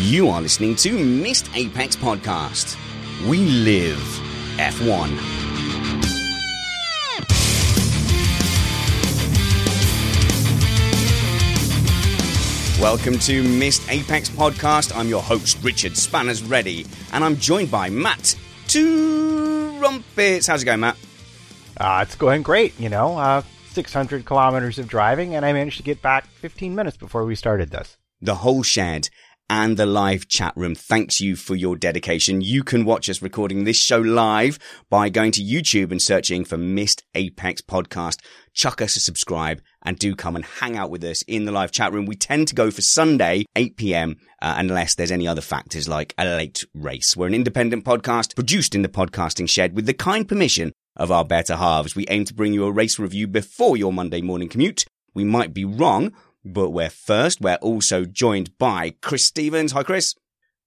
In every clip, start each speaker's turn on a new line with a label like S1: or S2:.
S1: You are listening to Missed Apex Podcast. We live F1. Welcome to Missed Apex Podcast. I'm your host, Richard Spanners Ready, and I'm joined by Matt Two Rumpets. How's it going, Matt?
S2: Uh, it's going great, you know. Uh, 600 kilometers of driving, and I managed to get back 15 minutes before we started this.
S1: The whole shed and the live chat room thanks you for your dedication. You can watch us recording this show live by going to YouTube and searching for Missed Apex Podcast. Chuck us a subscribe and do come and hang out with us in the live chat room. We tend to go for Sunday, 8 p.m., uh, unless there's any other factors like a late race. We're an independent podcast produced in the podcasting shed with the kind permission of our better halves. We aim to bring you a race review before your Monday morning commute. We might be wrong, but we're first. We're also joined by Chris Stevens. Hi, Chris.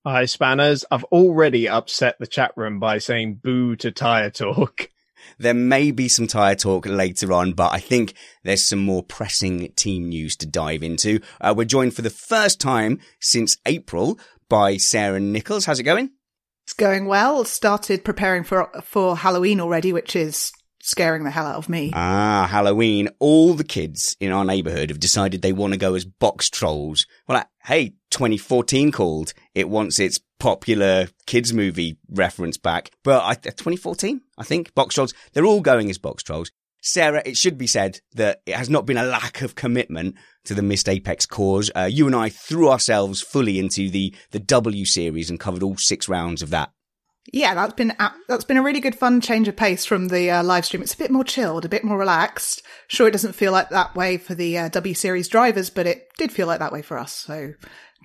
S3: Hi, Spanners. I've already upset the chat room by saying boo to tyre talk.
S1: There may be some tyre talk later on, but I think there's some more pressing team news to dive into. Uh, we're joined for the first time since April by Sarah Nichols. How's it going?
S4: It's going well. Started preparing for for Halloween already, which is scaring the hell out of me.
S1: Ah, Halloween. All the kids in our neighborhood have decided they want to go as box trolls. Well, hey, 2014 called. It wants its popular kids movie reference back. But I, 2014, I think, box trolls. They're all going as box trolls. Sarah, it should be said that it has not been a lack of commitment to the Missed Apex cause. Uh, you and I threw ourselves fully into the, the W series and covered all six rounds of that.
S4: Yeah, that's been that's been a really good fun change of pace from the uh, live stream. It's a bit more chilled, a bit more relaxed. Sure, it doesn't feel like that way for the uh, W series drivers, but it did feel like that way for us. So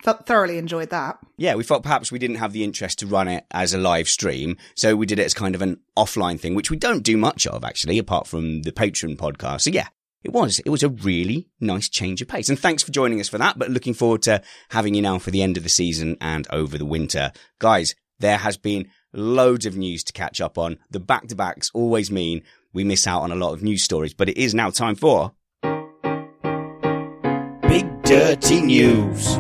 S4: thoroughly enjoyed that.
S1: Yeah, we felt perhaps we didn't have the interest to run it as a live stream, so we did it as kind of an offline thing, which we don't do much of actually, apart from the Patreon podcast. So yeah, it was. It was a really nice change of pace. And thanks for joining us for that. But looking forward to having you now for the end of the season and over the winter. Guys, there has been loads of news to catch up on. The back to backs always mean we miss out on a lot of news stories, but it is now time for Big Dirty News.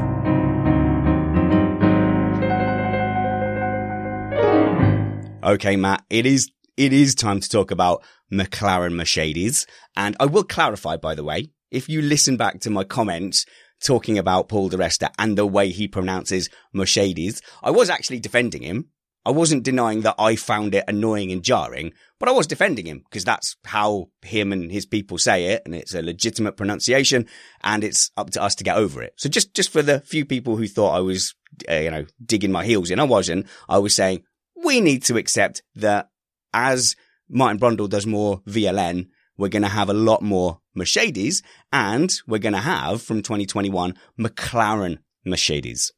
S1: Okay, Matt, it is it is time to talk about McLaren Mercedes. And I will clarify, by the way, if you listen back to my comments talking about Paul di Resta and the way he pronounces Mercedes, I was actually defending him. I wasn't denying that I found it annoying and jarring, but I was defending him because that's how him and his people say it. And it's a legitimate pronunciation and it's up to us to get over it. So just, just for the few people who thought I was, uh, you know, digging my heels in, I wasn't. I was saying we need to accept that as Martin Brundle does more VLN, we're going to have a lot more Mercedes and we're going to have from 2021 McLaren Mercedes.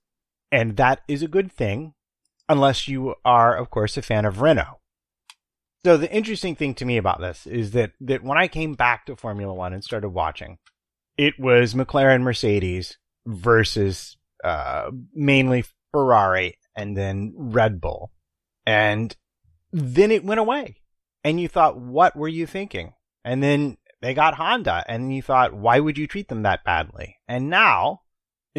S2: And that is a good thing unless you are, of course, a fan of Renault. So the interesting thing to me about this is that, that when I came back to Formula One and started watching, it was McLaren Mercedes versus uh, mainly Ferrari and then Red Bull. And then it went away. And you thought, what were you thinking? And then they got Honda and you thought, why would you treat them that badly? And now,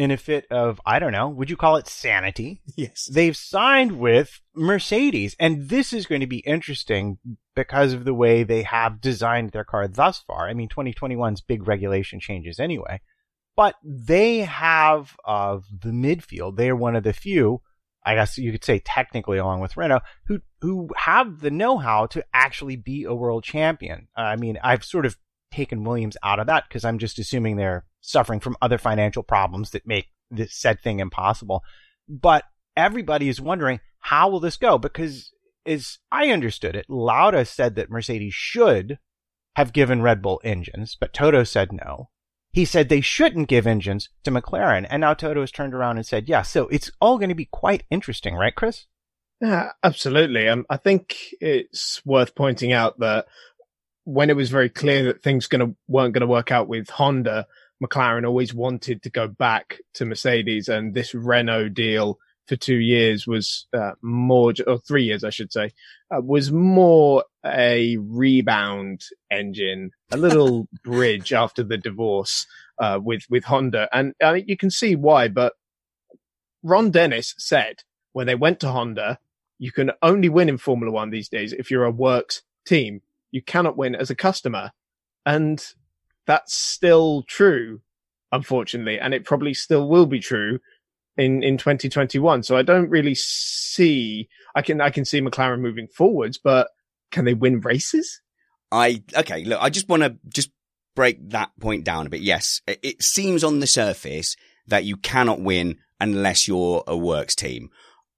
S2: in a fit of, I don't know, would you call it sanity?
S1: Yes.
S2: They've signed with Mercedes. And this is going to be interesting because of the way they have designed their car thus far. I mean, 2021's big regulation changes anyway. But they have of the midfield, they are one of the few I guess you could say technically along with Renault, who who have the know-how to actually be a world champion. Uh, I mean, I've sort of taken Williams out of that because I'm just assuming they're suffering from other financial problems that make this said thing impossible. But everybody is wondering how will this go because as I understood it, Lauda said that Mercedes should have given Red Bull engines, but Toto said no he said they shouldn't give engines to McLaren. And now Toto has turned around and said, yeah, so it's all going to be quite interesting, right, Chris?
S3: Yeah, absolutely. Um, I think it's worth pointing out that when it was very clear that things gonna, weren't going to work out with Honda, McLaren always wanted to go back to Mercedes and this Renault deal for two years was uh, more, or three years, I should say, uh, was more a rebound engine, a little bridge after the divorce uh, with with Honda, and you can see why. But Ron Dennis said when they went to Honda, you can only win in Formula One these days if you're a works team. You cannot win as a customer, and that's still true, unfortunately, and it probably still will be true in in 2021. So I don't really see. I can I can see McLaren moving forwards, but can they win races?
S1: I okay. Look, I just want to just break that point down a bit. Yes, it seems on the surface that you cannot win unless you're a works team.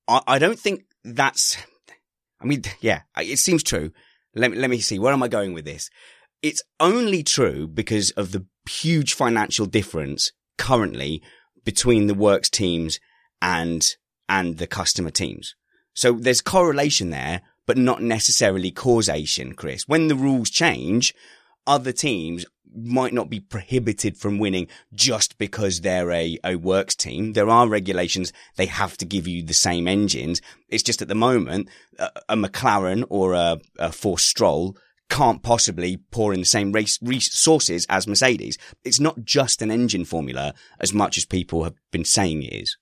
S1: I, I don't think that's. I mean, yeah, it seems true. Let me let me see. Where am I going with this? It's only true because of the huge financial difference currently between the works teams and and the customer teams. So there's correlation there, but not necessarily causation, Chris. When the rules change, other teams might not be prohibited from winning just because they're a, a works team. There are regulations. They have to give you the same engines. It's just at the moment, a, a McLaren or a, a Force Stroll can't possibly pour in the same race resources as Mercedes. It's not just an engine formula as much as people have been saying it is.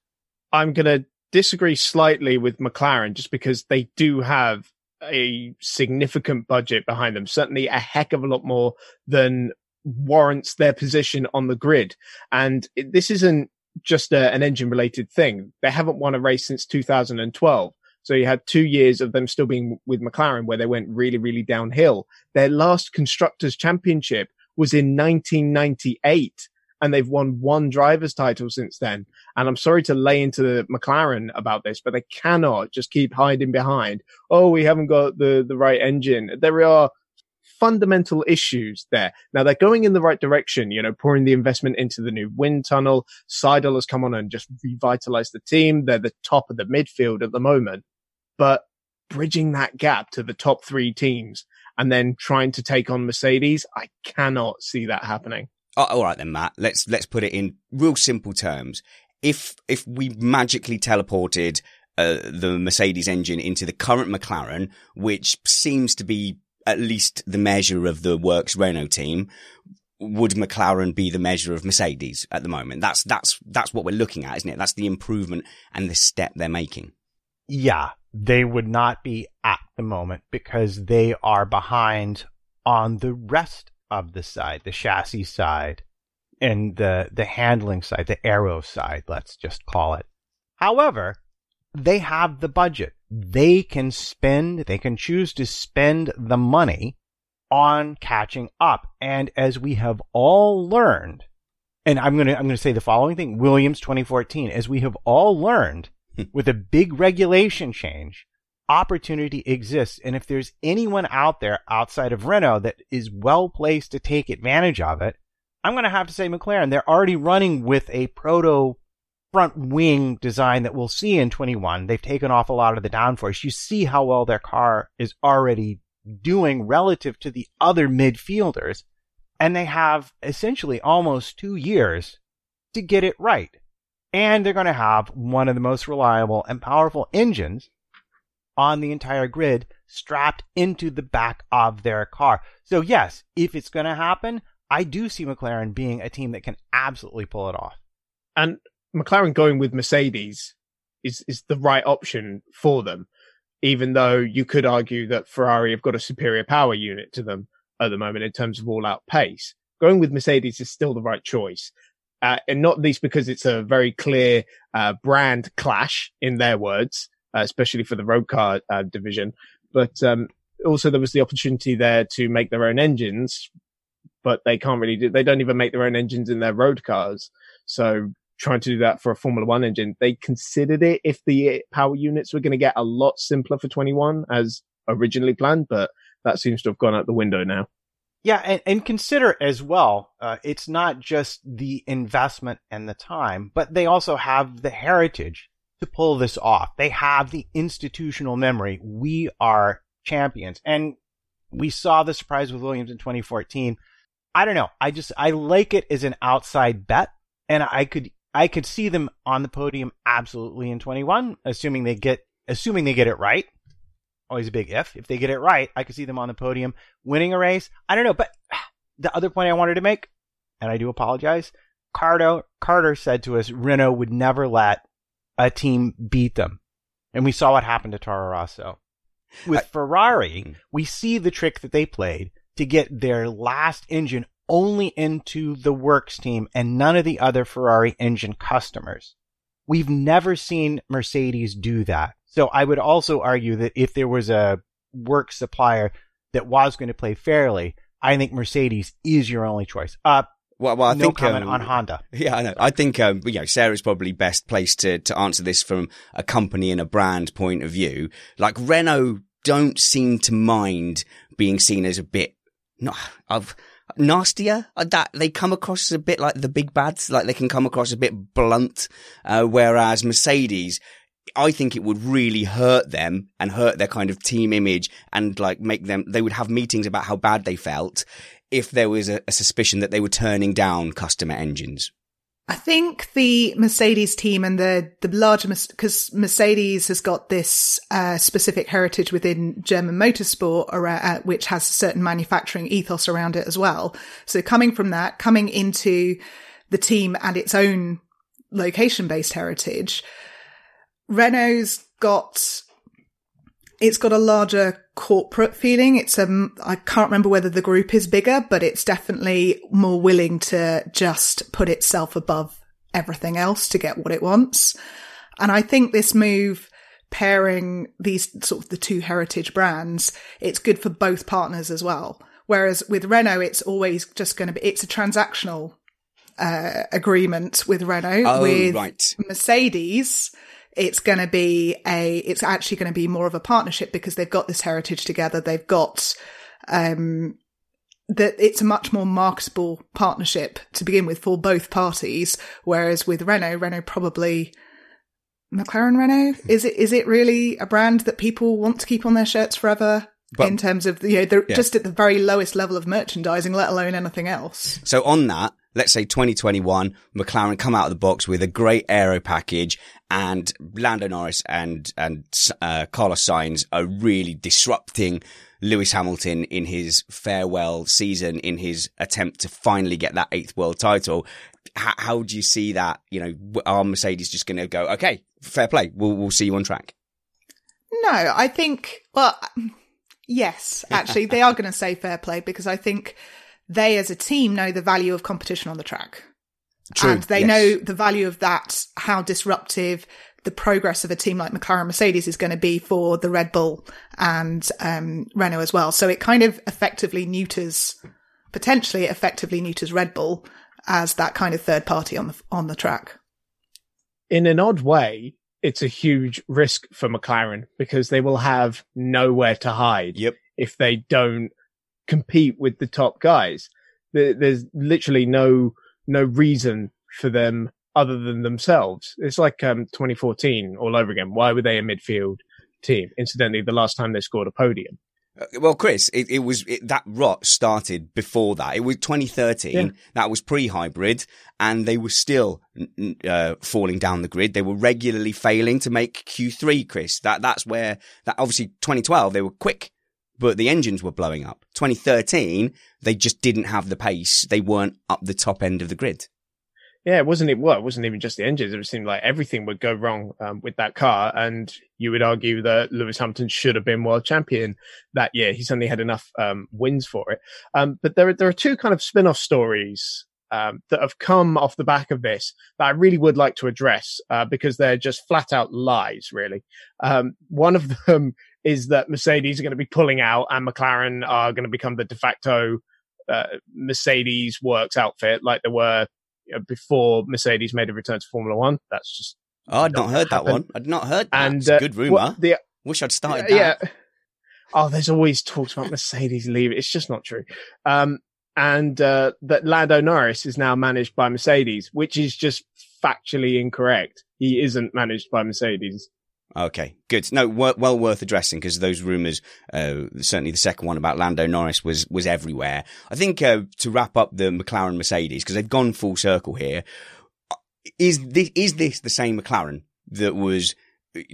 S3: I'm going to disagree slightly with McLaren just because they do have a significant budget behind them, certainly a heck of a lot more than warrants their position on the grid. And this isn't just a, an engine related thing. They haven't won a race since 2012. So you had two years of them still being with McLaren where they went really, really downhill. Their last constructors championship was in 1998 and they've won one driver's title since then. And I'm sorry to lay into the McLaren about this, but they cannot just keep hiding behind, oh, we haven't got the, the right engine. There are fundamental issues there. Now they're going in the right direction, you know, pouring the investment into the new wind tunnel. Seidl has come on and just revitalized the team. They're the top of the midfield at the moment, but bridging that gap to the top three teams and then trying to take on Mercedes, I cannot see that happening.
S1: Oh, all right then, Matt. Let's let's put it in real simple terms. If if we magically teleported uh, the Mercedes engine into the current McLaren, which seems to be at least the measure of the works Renault team, would McLaren be the measure of Mercedes at the moment? That's that's that's what we're looking at, isn't it? That's the improvement and the step they're making.
S2: Yeah, they would not be at the moment because they are behind on the rest of the side, the chassis side, and the the handling side, the aero side, let's just call it. However, they have the budget. They can spend, they can choose to spend the money on catching up. And as we have all learned, and I'm going to, I'm going to say the following thing, Williams 2014, as we have all learned with a big regulation change, opportunity exists. And if there's anyone out there outside of Renault that is well placed to take advantage of it, I'm going to have to say McLaren. They're already running with a proto front wing design that we'll see in 21. They've taken off a lot of the downforce. You see how well their car is already doing relative to the other midfielders. and they have essentially almost two years to get it right. And they're going to have one of the most reliable and powerful engines on the entire grid strapped into the back of their car. So yes, if it's going to happen, I do see McLaren being a team that can absolutely pull it off.
S3: And McLaren going with Mercedes is, is the right option for them, even though you could argue that Ferrari have got a superior power unit to them at the moment in terms of all out pace. Going with Mercedes is still the right choice. Uh, and not least because it's a very clear uh, brand clash in their words, uh, especially for the road car uh, division. But um, also there was the opportunity there to make their own engines, but they can't really do. They don't even make their own engines in their road cars. So trying to do that for a Formula One engine, they considered it if the power units were going to get a lot simpler for 21 as originally planned, but that seems to have gone out the window now.
S2: Yeah, and, and consider as well, uh, it's not just the investment and the time, but they also have the heritage to pull this off. They have the institutional memory. We are champions. And we saw the surprise with Williams in 2014. I don't know. I just, I like it as an outside bet. And I could, I could see them on the podium absolutely in 21, assuming they get, assuming they get it right always a big if. If they get it right, I could see them on the podium winning a race. I don't know, but the other point I wanted to make, and I do apologize, Carter Carter said to us Renault would never let a team beat them, and we saw what happened to Toro Rosso. With I, Ferrari, mm. we see the trick that they played to get their last engine only into the works team and none of the other Ferrari engine customers. We've never seen Mercedes do that. So I would also argue that if there was a work supplier that was going to play fairly, I think Mercedes is your only choice. Uh,
S1: well, well I
S2: no
S1: think
S2: comment
S1: um,
S2: on Honda.
S1: Yeah, I know. I think um, you know Sarah's probably best placed to to answer this from a company and a brand point of view. Like Renault don't seem to mind being seen as a bit not of nastier. Uh, that they come across as a bit like the big bads, like they can come across a bit blunt. Uh, whereas Mercedes I think it would really hurt them and hurt their kind of team image and like make them, they would have meetings about how bad they felt if there was a, a suspicion that they were turning down customer engines.
S4: I think the Mercedes team and the the larger because Mercedes has got this uh, specific heritage within German motorsport, around, uh, which has a certain manufacturing ethos around it as well. So coming from that, coming into the team and its own location based heritage, Renault's got it's got a larger corporate feeling. It's um I can't remember whether the group is bigger, but it's definitely more willing to just put itself above everything else to get what it wants. And I think this move pairing these sort of the two heritage brands, it's good for both partners as well. Whereas with Renault, it's always just going to be, it's a transactional uh, agreement with Renault.
S1: Oh,
S4: with
S1: right.
S4: Mercedes, it's going to be a, it's actually going to be more of a partnership because they've got this heritage together. They've got, um, that it's a much more marketable partnership to begin with for both parties. Whereas with Renault, Renault probably, McLaren Renault, is it, is it really a brand that people want to keep on their shirts forever? But, in terms of, you know, they're yeah. just at the very lowest level of merchandising, let alone anything else.
S1: So on that, let's say 2021, McLaren come out of the box with a great aero package and Lando Norris and, and, uh, Carlos Sainz are really disrupting Lewis Hamilton in his farewell season in his attempt to finally get that eighth world title. How, how do you see that? You know, are Mercedes just going to go, okay, fair play. We'll, we'll see you on track.
S4: No, I think, well, Yes, actually, they are going to say fair play because I think they as a team know the value of competition on the track.
S1: True,
S4: and they
S1: yes.
S4: know the value of that, how disruptive the progress of a team like McLaren Mercedes is going to be for the Red Bull and um, Renault as well. So it kind of effectively neuters, potentially effectively neuters Red Bull as that kind of third party on the on the track.
S3: In an odd way, it's a huge risk for McLaren because they will have nowhere to hide.
S1: Yep.
S3: If they don't compete with the top guys, there's literally no no reason for them other than themselves. It's like um, 2014 all over again. Why were they a midfield team? Incidentally, the last time they scored a podium.
S1: Uh, Well, Chris, it, it was it, that rot started before that. It was 2013.
S3: Yeah.
S1: That was pre-hybrid, and they were still uh, falling down the grid. They were regularly failing to make Q3. Chris, that that's where that obviously 2012 they were quick, but the engines were blowing up. 2013 they just didn't have the pace. They weren't up the top end of the grid.
S3: Yeah, it wasn't it. Well, it wasn't even just the engines. It seemed like everything would go wrong um, with that car, and you would argue that Lewis Hamilton should have been world champion that year. He suddenly had enough um, wins for it. Um, but there, are- there are two kind of spin-off stories um, that have come off the back of this that I really would like to address uh, because they're just flat out lies. Really, um, one of them is that Mercedes are going to be pulling out, and McLaren are going to become the de facto uh, Mercedes works outfit, like they were before Mercedes made a return to Formula One. That's just
S1: Oh, I'd not
S3: Not
S1: heard that one. I'd not heard that.
S3: and
S1: It's a
S3: uh,
S1: good rumor.
S3: what the-
S1: Wish I'd started
S3: yeah.
S1: that.
S3: Oh, there's always talks about Mercedes leaving. It's just not true. Um, and uh, that Lando Norris is now managed by Mercedes, which is just factually incorrect. He isn't managed by Mercedes.
S1: Okay, good. No, well, worth addressing because those rumours, uh, certainly the second one about Lando Norris was was everywhere. I think uh, to wrap up the McLaren Mercedes because they've gone full circle here. Is this is this the same McLaren that was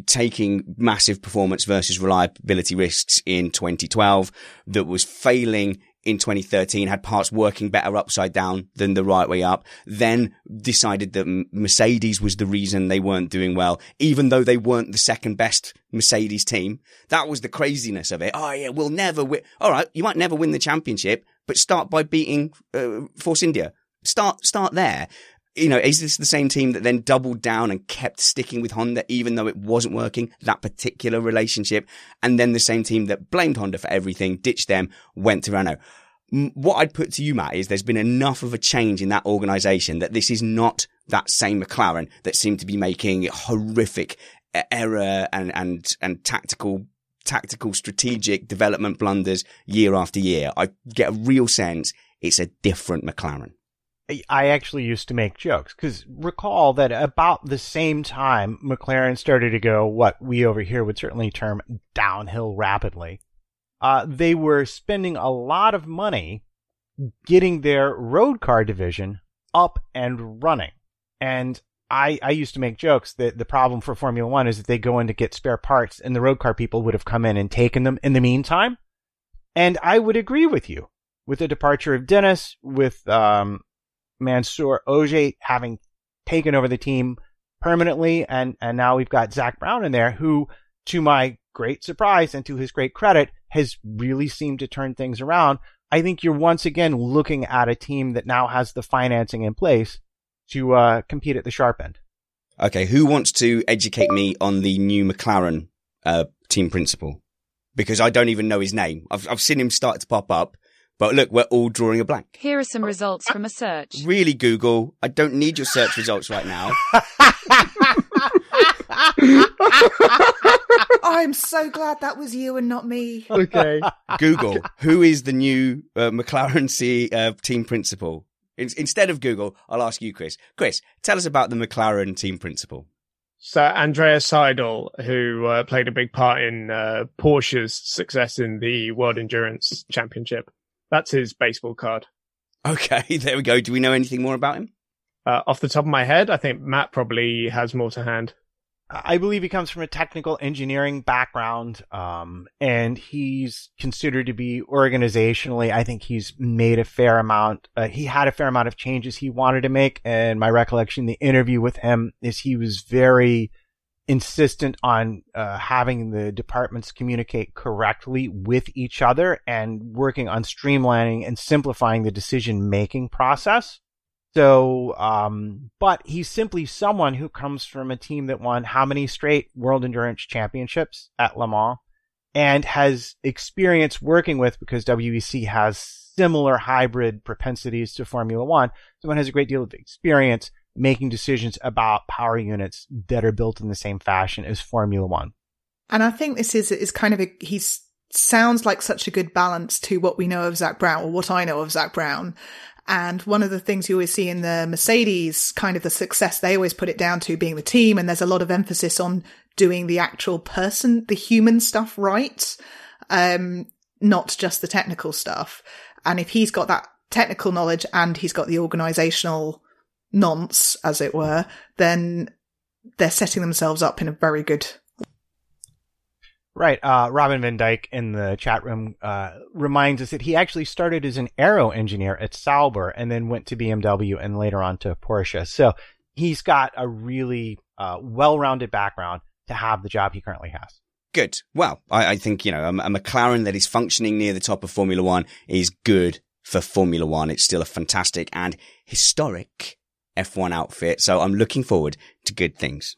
S1: taking massive performance versus reliability risks in 2012 that was failing in 2013 had parts working better upside down than the right way up then decided that Mercedes was the reason they weren't doing well. Even though they weren't the second best Mercedes team that was the craziness of it. Oh yeah we'll never win all right you might never win the championship but start by beating uh, Force India. Start start there you know, is this the same team that then doubled down and kept sticking with Honda even though it wasn't working, that particular relationship? And then the same team that blamed Honda for everything, ditched them, went to Renault. What I'd put to you, Matt, is there's been enough of a change in that organization that this is not that same McLaren that seemed to be making horrific error and, and, and tactical tactical strategic development blunders year after year. I get a real sense it's a different McLaren.
S2: I actually used to make jokes because recall that about the same time McLaren started to go what we over here would certainly term downhill rapidly. Uh, they were spending a lot of money getting their road car division up and running. And I, I used to make jokes that the problem for Formula One is that they go in to get spare parts and the road car people would have come in and taken them in the meantime. And I would agree with you with the departure of Dennis, with, um, Mansour Ojjeh having taken over the team permanently, and and now we've got Zak Brown in there, who, to my great surprise and to his great credit, has really seemed to turn things around. I think you're once again looking at a team that now has the financing in place to uh, compete at the sharp end.
S1: Okay, who wants to educate me on the new McLaren uh, team principal? Because I don't even know his name. I've I've seen him start to pop up, but look, we're all drawing a blank.
S5: Here are some results from a search.
S1: Really, Google. I don't need your search results right now.
S4: I'm so glad that was you and not me.
S3: Okay.
S1: Google, who is the new uh, McLaren C uh, team principal? In- instead of Google, I'll ask you, Chris. Chris, tell us about the McLaren team principal.
S3: So Andrea Seidl, who uh, played a big part in uh, Porsche's success in the World Endurance Championship. That's his baseball card.
S1: Okay, there we go. Do we know anything more about him?
S3: Uh, off the top of my head, I think Matt probably has more to hand.
S2: I believe he comes from a technical engineering background, um, and he's considered to be organizationally. I think he's made a fair amount. Uh, he had a fair amount of changes he wanted to make, and my recollection, the interview with him is he was very insistent on uh, having the departments communicate correctly with each other and working on streamlining and simplifying the decision making process. So, um, but he's simply someone who comes from a team that won how many straight World Endurance Championships at Le Mans and has experience working with because WEC has similar hybrid propensities to Formula One. Someone has a great deal of experience making decisions about power units that are built in the same fashion as Formula One.
S4: And I think this is is kind of a he's sounds like such a good balance to what we know of Zak Brown or what I know of Zak Brown. And one of the things you always see in the Mercedes, kind of the success, they always put it down to being the team. And there's a lot of emphasis on doing the actual person, the human stuff right. Um, not just the technical stuff. And if he's got that technical knowledge and he's got the organizational nonce, as it were, then they're setting themselves up in a very good
S2: Right. Uh, Robin Van Dyke in the chat room uh, reminds us that he actually started as an aero engineer at Sauber and then went to BMW and later on to Porsche. So he's got a really uh, well-rounded background to have the job he currently has.
S1: Good. Well, I, I think, you know, a, a McLaren that is functioning near the top of Formula One is good for Formula One. It's still a fantastic and historic F1 outfit. So I'm looking forward to good things.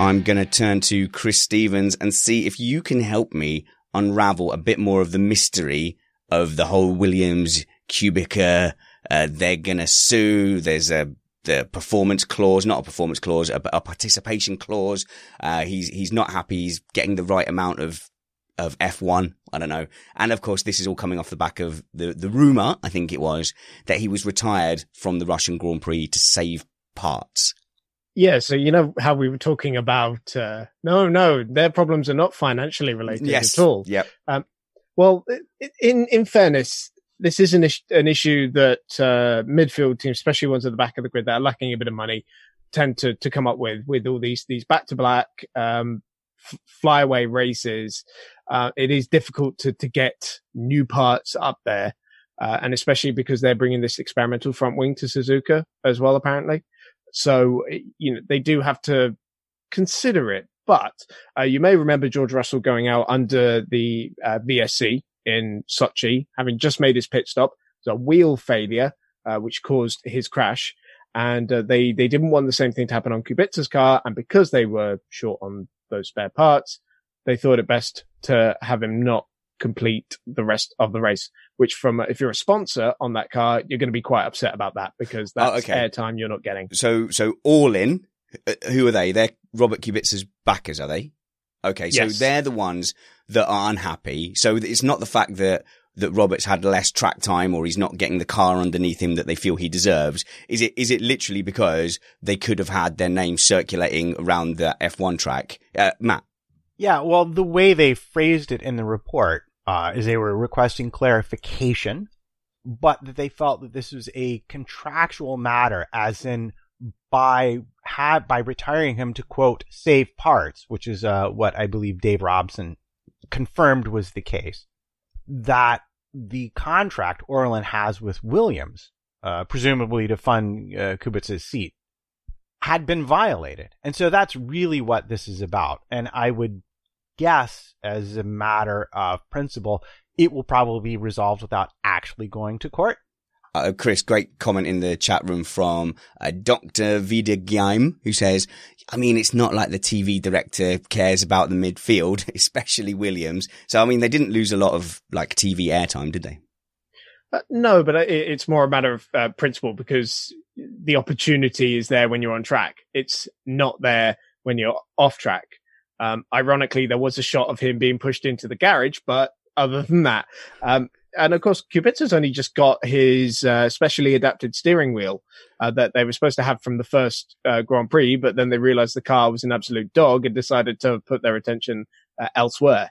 S1: I'm going to turn to Chris Stevens and see if you can help me unravel a bit more of the mystery of the whole Williams Kubica. Uh, they're going to sue. There's a the performance clause, not a performance clause, a, a participation clause. Uh, he's he's not happy. He's getting the right amount of of F1. I don't know. And of course, this is all coming off the back of the the rumor. I think it was that he was retired from the Russian Grand Prix to save parts.
S3: Yeah, so you know how we were talking about uh, no, no, their problems are not financially related
S1: Yes.
S3: at all.
S1: Yep.
S3: Um, well, in in fairness, this is an, is- an issue that uh, midfield teams, especially ones at the back of the grid that are lacking a bit of money, tend to to come up with with all these these back to black um, flyaway races. Uh, it is difficult to to get new parts up there, uh, and especially because they're bringing this experimental front wing to Suzuka as well, apparently. So you know they do have to consider it. But uh, you may remember George Russell going out under the uh, VSC in Sochi, having just made his pit stop. It was a wheel failure, uh, which caused his crash. And uh, they, they didn't want the same thing to happen on Kubica's car. And because they were short on those spare parts, they thought it best to have him not complete the rest of the race, which from, if you're a sponsor on that car, you're going to be quite upset about that because that's
S1: Oh, okay.
S3: airtime you're not getting.
S1: So, so all in, uh, who are they? They're Robert Kubica's backers, are they? Okay. So
S3: Yes.
S1: they're the ones that are unhappy. So it's not the fact that, that Robert's had less track time or he's not getting the car underneath him that they feel he deserves. Is it, is it literally because they could have had their name circulating around the F1 track? Uh, Matt.
S2: Yeah, well, the way they phrased it in the report uh, is they were requesting clarification, but that they felt that this was a contractual matter, as in by by retiring him to quote save parts, which is uh, what I believe Dave Robson confirmed was the case. That the contract Orlen has with Williams, uh, presumably to fund uh, Kubica's seat, had been violated. And so that's really what this is about. And I would guess, as a matter of principle, it will probably be resolved without actually going to court.
S1: Uh, Chris, great comment in the chat room from uh, Dr. Vidagheim, who says, I mean, it's not like the TV director cares about the midfield, especially Williams. So, I mean, they didn't lose a lot of like TV airtime, did they?
S3: Uh, no, but it, it's more a matter of uh, principle because the opportunity is there when you're on track. It's not there when you're off track. Um, ironically, there was a shot of him being pushed into the garage, but other than that, um, and of course, Kubica's only just got his uh, specially adapted steering wheel uh, that they were supposed to have from the first uh, Grand Prix, but then they realized the car was an absolute dog and decided to put their attention uh, elsewhere.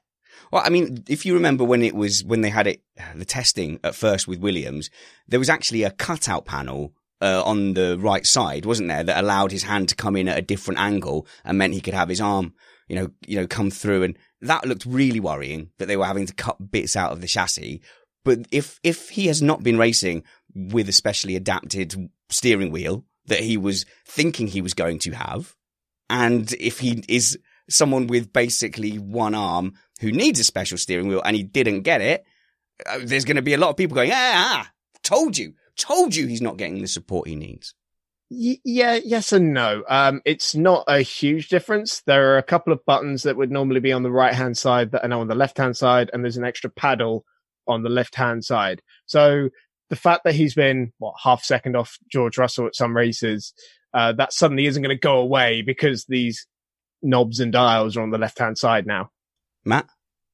S1: Well, I mean, if you remember when it was, when they had it, the testing at first with Williams, there was actually a cutout panel uh, on the right side, wasn't there, that allowed his hand to come in at a different angle and meant he could have his arm, you know, you know, come through. And that looked really worrying that they were having to cut bits out of the chassis. But if, if he has not been racing with a specially adapted steering wheel that he was thinking he was going to have, and if he is someone with basically one arm who needs a special steering wheel and he didn't get it, uh, there's going to be a lot of people going, ah, ah, told you, told you he's not getting the support he needs.
S3: Yeah, yes and no. Um, it's not a huge difference. There are a couple of buttons that would normally be on the right hand side that are now on the left hand side, and there's an extra paddle on the left hand side. So the fact that he's been what half second off George Russell at some races, uh, that suddenly isn't going to go away because these knobs and dials are on the left hand side now.
S1: Matt?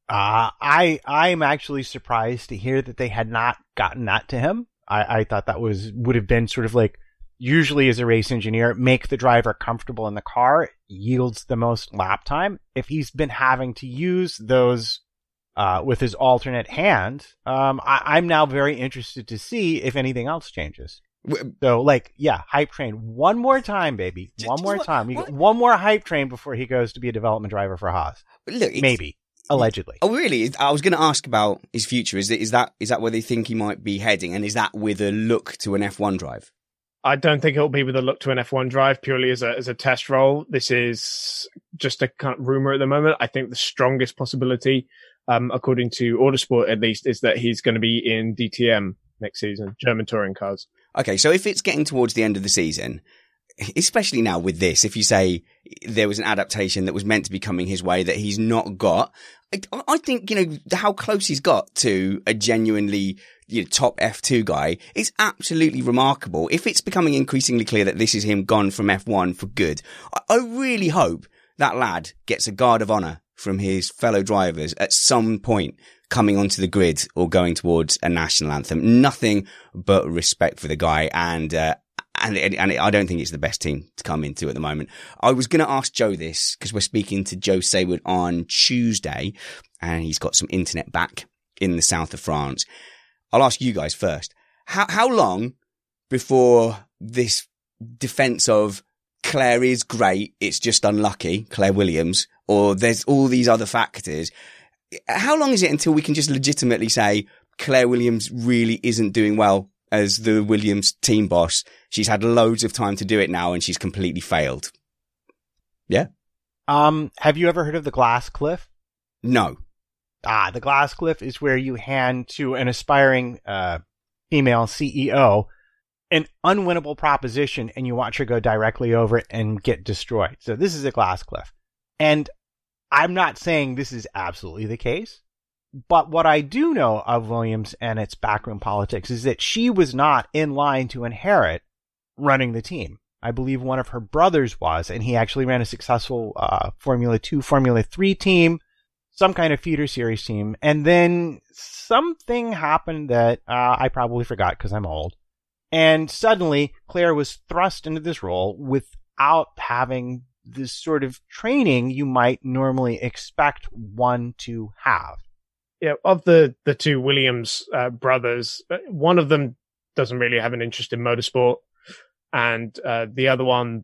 S2: Uh, I, I'm actually surprised to hear that they had not gotten that to him. I, I thought that was, would have been sort of like usually as a race engineer, make the driver comfortable in the car yields the most lap time. If he's been having to use those uh, with his alternate hand, um, I- am now very interested to see if anything else changes. So, like, yeah, hype train one more time, baby, one more time. You get one more hype train before he goes to be a development driver for Haas.
S1: Look,
S2: maybe allegedly.
S1: Oh, really? I was going to ask about his future. Is it, is that is that where they think he might be heading, and is that with a look to an F1 drive?
S3: I don't think it'll be with a look to an F1 drive purely as a as a test role. This is just a kind of rumor at the moment. I think the strongest possibility, um, according to Autosport at least, is that he's going to be in DTM next season, German touring cars.
S1: Okay, so if it's getting towards the end of the season, especially now with this, if you say there was an adaptation that was meant to be coming his way that he's not got, I, I think, you know, how close he's got to a genuinely you know, top F2 guy is absolutely remarkable. If it's becoming increasingly clear that this is him gone from F1 for good, I, I really hope that lad gets a guard of honor from his fellow drivers at some point coming onto the grid or going towards a national anthem. Nothing but respect for the guy and, uh, and, and I don't think it's the best team to come into at the moment. I was going to ask Joe this because we're speaking to Joe Saward on Tuesday and he's got some internet back in the south of France. I'll ask you guys first. How, how long before this defense of Claire is great, it's just unlucky, Claire Williams, or there's all these other factors. How long is it until we can just legitimately say Claire Williams really isn't doing well as the Williams team boss? She's had loads of time to do it now and she's completely failed. Yeah.
S2: Um, have you ever heard of the glass cliff?
S1: No.
S2: Ah, the glass cliff is where you hand to an aspiring uh, female CEO an unwinnable proposition and you watch her go directly over it and get destroyed. So this is a glass cliff. And I'm not saying this is absolutely the case, but what I do know of Williams and its backroom politics is that she was not in line to inherit running the team. I believe one of her brothers was, and he actually ran a successful uh, Formula 2, Formula 3 team some kind of feeder series team. And then something happened that uh, I probably forgot because I'm old. And suddenly Claire was thrust into this role without having this sort of training you might normally expect one to have.
S3: Yeah, of the the two Williams uh, brothers, uh, one of them doesn't really have an interest in motorsport, and uh, the other one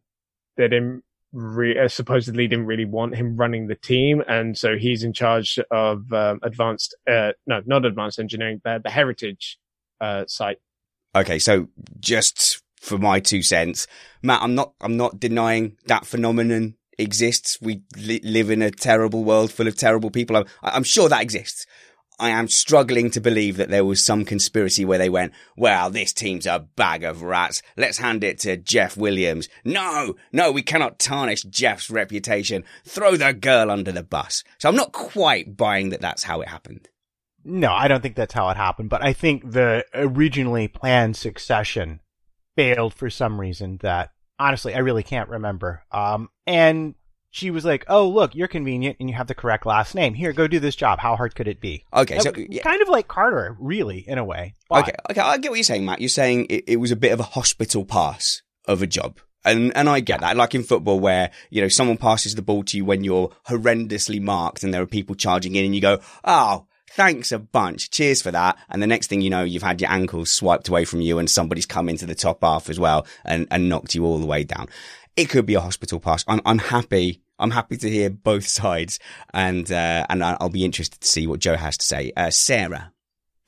S3: they didn't re- uh, supposedly didn't really want him running the team, and so he's in charge of um, advanced, uh, no, not advanced engineering, the, the heritage uh, site.
S1: Okay, so just for my two cents, Matt, I'm not, I'm not denying that phenomenon exists. We li- live in a terrible world full of terrible people. I'm, I'm sure that exists. I am struggling to believe that there was some conspiracy where they went, well, this team's a bag of rats. Let's hand it to Jeff Williams. No, no, we cannot tarnish Jeff's reputation. Throw the girl under the bus. So I'm not quite buying that that's how it happened.
S2: No, I don't think that's how it happened, but I think the originally planned succession failed for some reason that honestly I really can't remember. Um, and she was like, "Oh, look, you're convenient and you have the correct last name. Here, go do this job. How hard could it be?"
S1: Okay, so yeah.
S2: kind of like Carter, really, in a way.
S1: But... Okay, okay, I get what you're saying, Matt. You're saying it, it was a bit of a hospital pass of a job. And and I get that. Like in football where, you know, someone passes the ball to you when you're horrendously marked and there are people charging in and you go, "Oh, thanks a bunch. Cheers for that." And the next thing you know, you've had your ankles swiped away from you and somebody's come into the top half as well and and knocked you all the way down it could be a hospital pass. I'm, I'm happy. I'm happy to hear both sides and, uh, and I'll be interested to see what Joe has to say. Uh, Sarah.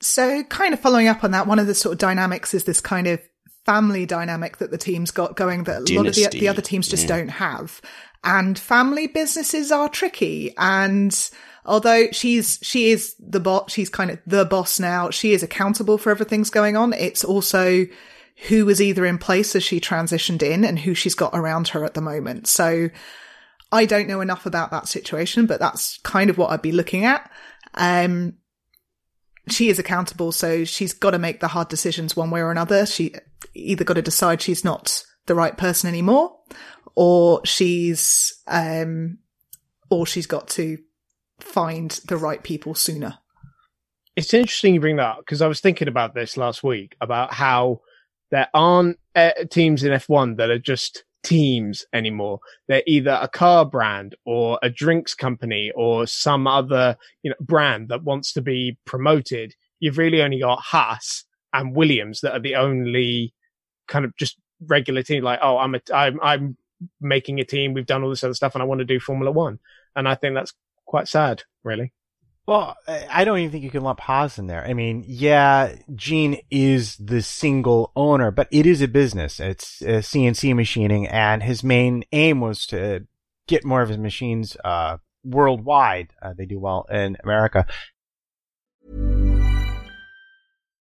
S4: So kind of following up on that, one of the sort of dynamics is this kind of family dynamic that the team's got going that a lot of the, the other teams just yeah. don't have. And family businesses are tricky. And although she's, she is the boss, she's kind of the boss now. She is accountable for everything's going on. It's also, who was either in place as she transitioned in and who she's got around her at the moment. So I don't know enough about that situation, but that's kind of what I'd be looking at. Um, she is accountable, so she's got to make the hard decisions one way or another. She either got to decide she's not the right person anymore, or she's, um, or she's got to find the right people sooner.
S3: It's interesting you bring that up because I was thinking about this last week about how There aren't uh, teams in F1 that are just teams anymore. They're either a car brand or a drinks company or some other, you know, brand that wants to be promoted. You've really only got Haas and Williams that are the only kind of just regular team. Like, oh, I'm a, I'm, I'm making a team. We've done all this other stuff and I want to do Formula One. And I think that's quite sad, really.
S2: Well, I don't even think you can lump Haas in there. I mean, yeah, Gene is the single owner, but it is a business. It's a CNC machining, and his main aim was to get more of his machines uh, worldwide. Uh, they do well in America.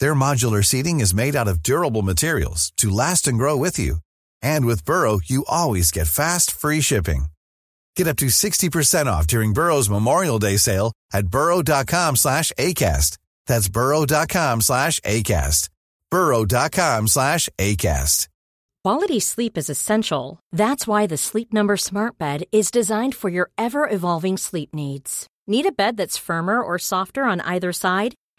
S6: Their modular seating is made out of durable materials to last and grow with you. And with Burrow, you always get fast, free shipping. Get up to 60% off during Burrow's Memorial Day sale at burrow.com slash ACAST. That's burrow.com slash ACAST. burrow.com slash ACAST.
S7: Quality sleep is essential. That's why the Sleep Number Smart Bed is designed for your ever-evolving sleep needs. Need a bed that's firmer or softer on either side?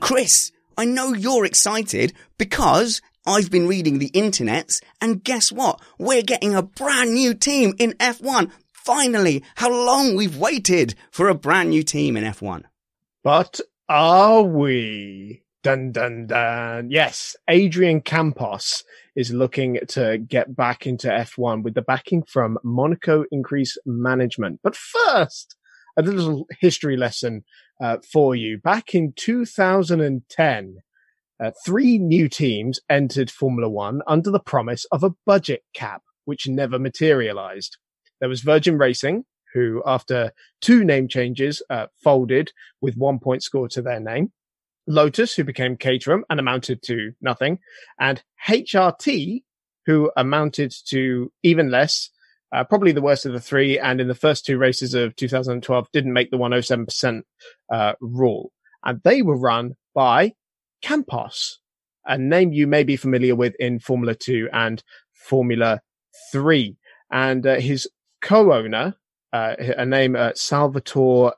S1: Chris, I know you're excited because I've been reading the internets and guess what? We're getting a brand new team in F1. Finally, how long we've waited for a brand new team in F1.
S3: But are we? Dun dun dun. Yes, Adrian Campos is looking to get back into F1 with the backing from Monaco Increase Management. But first, a little history lesson uh, for you. Back in 2010, uh, three new teams entered Formula One under the promise of a budget cap, which never materialized. There was Virgin Racing, who, after two name changes, uh, folded with one point score to their name. Lotus, who became Caterham and amounted to nothing, and HRT, who amounted to even less uh, probably the worst of the three. And in the first two races of 2012, didn't make the 107% uh, rule. And they were run by Campos, a name you may be familiar with in Formula 2 and Formula 3. And uh, his co-owner, uh, a name uh, Salvatore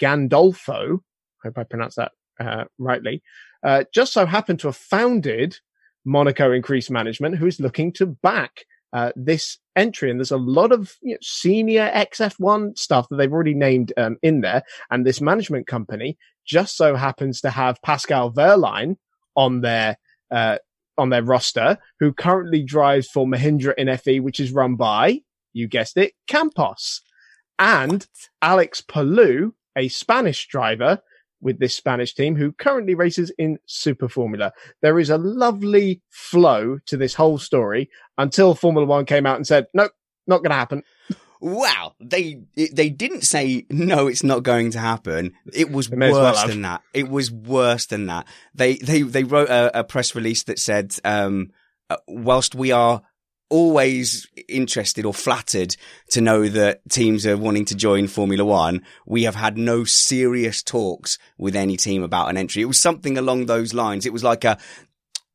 S3: Gandolfo, hope I pronounced that uh, rightly, uh, just so happened to have founded Monaco Increased Management, who is looking to back uh, this entry. And there's a lot of you know, senior XF1 stuff that they've already named um, in there. And this management company just so happens to have Pascal Wehrlein on their, uh, on their roster, who currently drives for Mahindra in FE, which is run by, you guessed it, Campos. And Alex Palou, a Spanish driver, with this Spanish team who currently races in Super Formula. There is a lovely flow to this whole story until Formula One came out and said, nope, not going to happen.
S1: Wow, they they didn't say no, it's not going to happen. It was worse well than that. It was worse than that. They they they wrote a, a press release that said, um, uh, whilst we are always interested or flattered to know that teams are wanting to join Formula One. We have had no serious talks with any team about an entry. It was something along those lines. It was like a,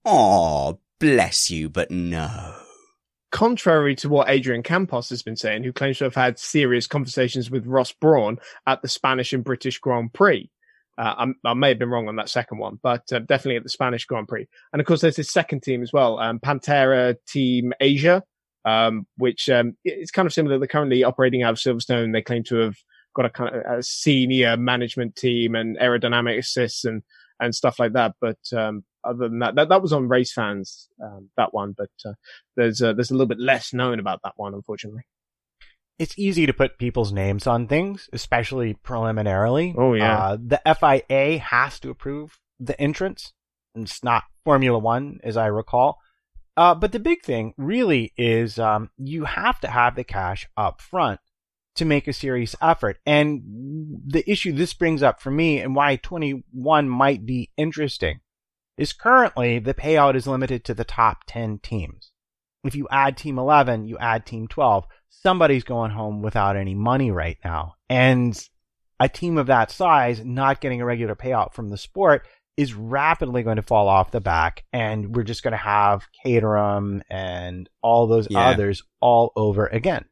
S1: oh, bless you, but no.
S3: Contrary to what Adrian Campos has been saying, who claims to have had serious conversations with Ross Brawn at the Spanish and British Grand Prix. Uh, i may have been wrong on that second one, but uh, definitely at the Spanish Grand Prix. And of course, there's this second team as well, um, Pantera Team Asia, um, which um, is kind of similar. They're currently operating out of Silverstone. They claim to have got a kind of a senior management team and aerodynamicists and and stuff like that. But um, other than that, that, that was on race fans um, that one. But uh, there's uh, there's a little bit less known about that one, unfortunately.
S2: It's easy to put people's names on things, especially preliminarily.
S3: Oh yeah,
S2: uh, the FIA has to approve the entrance. It's not Formula One, as I recall. Uh, but the big thing really is um, you have to have the cash up front to make a serious effort. And the issue this brings up for me and why 21 might be interesting is currently the payout is limited to the top 10 teams. If you add team 11, you add team 12, somebody's going home without any money right now. And a team of that size not getting a regular payout from the sport is rapidly going to fall off the back and we're just going to have Caterham and all those yeah. others all over again.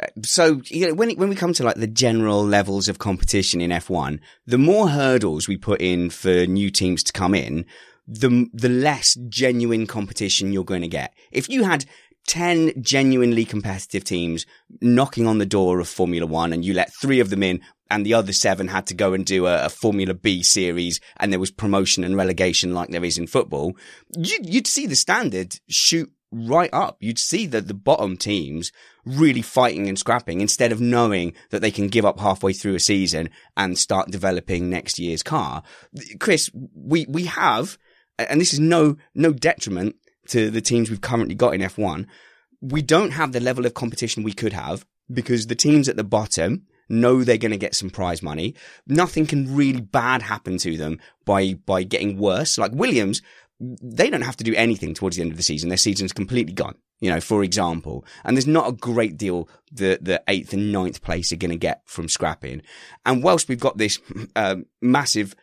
S1: Uh, so you know, when when we come to like the general levels of competition in F1, the more hurdles we put in for new teams to come in, the the less genuine competition you're going to get. If you had 10 genuinely competitive teams knocking on the door of Formula One and you let three of them in and the other seven had to go and do a, a Formula B series and there was promotion and relegation like there is in football, you, you'd see the standard shoot right up. You'd see that the bottom teams really fighting and scrapping instead of knowing that they can give up halfway through a season and start developing next year's car. Chris, we, we have, and this is no, no detriment to the teams we've currently got in F1, we don't have the level of competition we could have because the teams at the bottom know they're going to get some prize money. Nothing can really bad happen to them by, by getting worse. Like Williams, they don't have to do anything towards the end of the season. Their season's completely gone, you know, for example. And there's not a great deal that the eighth and ninth place are going to get from scrapping. And whilst we've got this uh, massive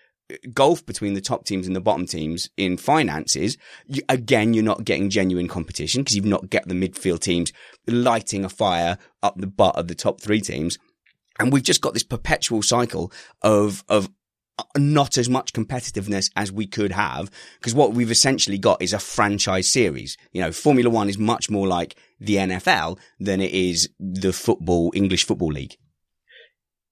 S1: gulf between the top teams and the bottom teams in finances, you, again, you're not getting genuine competition because you've not got the midfield teams lighting a fire up the butt of the top three teams. And we've just got this perpetual cycle of, of uh, not as much competitiveness as we could have because what we've essentially got is a franchise series. You know, Formula One is much more like the NFL than it is the football, English football league.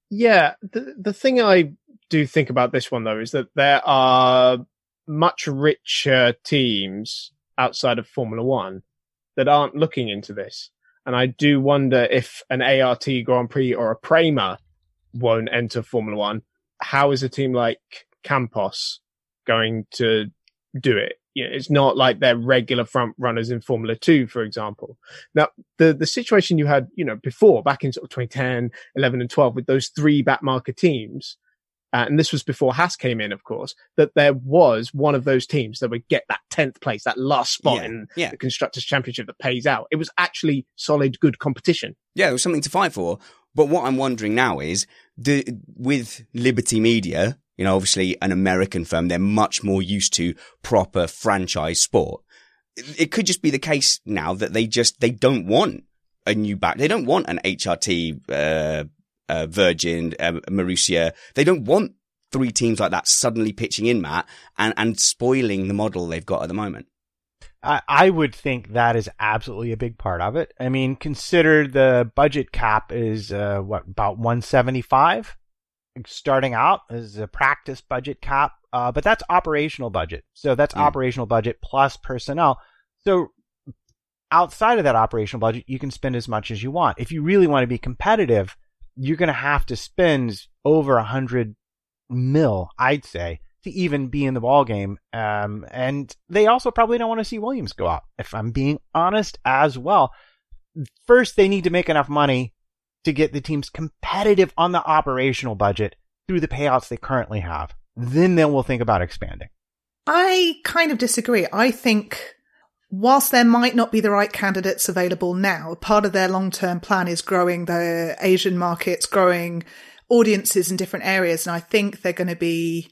S3: Yeah. The, the thing I do think about this one though is that there are much richer teams outside of Formula One that aren't looking into this. And I do wonder if an ART Grand Prix or a Prema won't enter Formula One. How is a team like Campos going to do it? You know, it's not like they're regular front runners in Formula Two, for example. Now, the, the situation you had, you know, before back in sort of 2010, 11 and 12 with those three back marker teams, uh, and this was before Haas came in, of course, that there was one of those teams that would get that 10th place, that last spot yeah, in yeah. the Constructors' Championship that pays out. It was actually solid, good competition.
S1: Yeah, it was something to fight for. But what I'm wondering now is, do, with Liberty Media, you know, obviously an American firm, they're much more used to proper franchise sport. It, it could just be the case now that they just, they don't want a new back. They don't want an HRT, uh, uh, Virgin, uh, Marussia. They don't want three teams like that suddenly pitching in, Matt, and, and spoiling the model they've got at the moment.
S2: I, I would think that is absolutely a big part of it. I mean, consider the budget cap is, uh, what, about 175 starting out as a practice budget cap. Uh, but that's operational budget. So that's mm. operational budget plus personnel. So outside of that operational budget, you can spend as much as you want. If you really want to be competitive, you're going to have to spend over a hundred mil, I'd say, to even be in the ball game. Um, and they also probably don't want to see Williams go out, if I'm being honest as well. First, they need to make enough money to get the teams competitive on the operational budget through the payouts they currently have. Then they will think about expanding.
S4: I kind of disagree. I think whilst there might not be the right candidates available now, part of their long term plan is growing the Asian markets, growing audiences in different areas. And I think they're going to be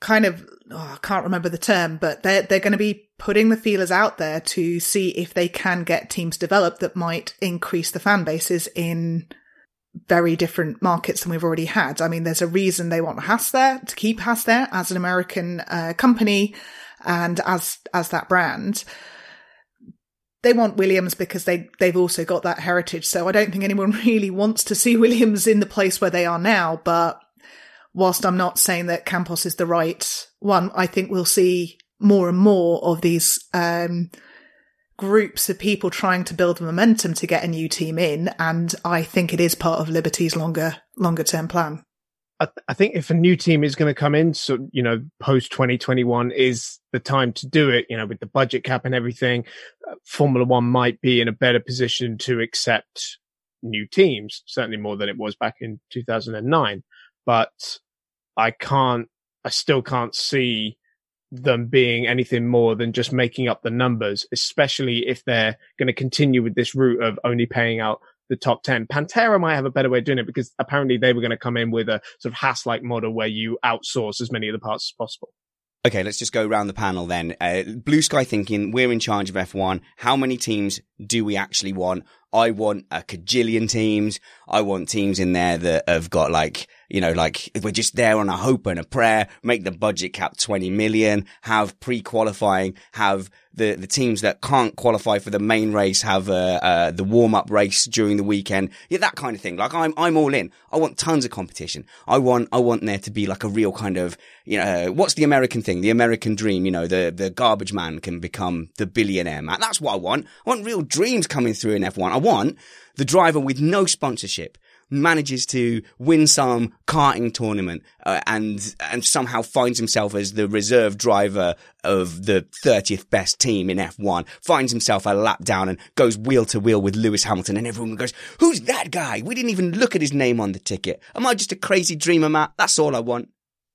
S4: kind of, oh, I can't remember the term, but they're, they're going to be putting the feelers out there to see if they can get teams developed that might increase the fan bases in very different markets than we've already had. I mean, there's a reason they want Haas there to keep Haas there as an American uh, company and as as that brand they want Williams because they they've also got that heritage. So I don't think anyone really wants to see Williams in the place where they are now. But whilst I'm not saying that Campos is the right one, I think we'll see more and more of these um, groups of people trying to build momentum to get a new team in, and I think it is part of Liberty's longer longer term plan.
S3: I, th- I think if a new team is going to come in, so you know, post twenty twenty one is the time to do it. You know, with the budget cap and everything, uh, Formula One might be in a better position to accept new teams, certainly more than it was back in two thousand and nine. But I can't, I still can't see them being anything more than just making up the numbers, especially if they're going to continue with this route of only paying out the top 10. Pantera might have a better way of doing it because apparently they were going to come in with a sort of Haas like model where you outsource as many of the parts as possible.
S1: Okay, let's just go around the panel then. Uh, Blue Sky thinking, we're in charge of F1. How many teams do we actually want? I want a cajillion teams. I want teams in there that have got like, you know, like we're just there on a hope and a prayer, make the budget cap 20 million, have pre-qualifying, have the, the teams that can't qualify for the main race have uh, uh, the warm up race during the weekend. Yeah, that kind of thing. Like I'm I'm all in. I want tons of competition. I want I want there to be like a real kind of you know what's the American thing? The American dream. You know the the garbage man can become the billionaire man. That's what I want. I want real dreams coming through in F1. I want the driver with no sponsorship manages to win some karting tournament uh, and and somehow finds himself as the reserve driver of the 30th best team in F1 finds himself a lap down and goes wheel to wheel with Lewis Hamilton and everyone goes who's that guy? We didn't even look at his name on the ticket. Am I just a crazy dreamer Matt? That's all I want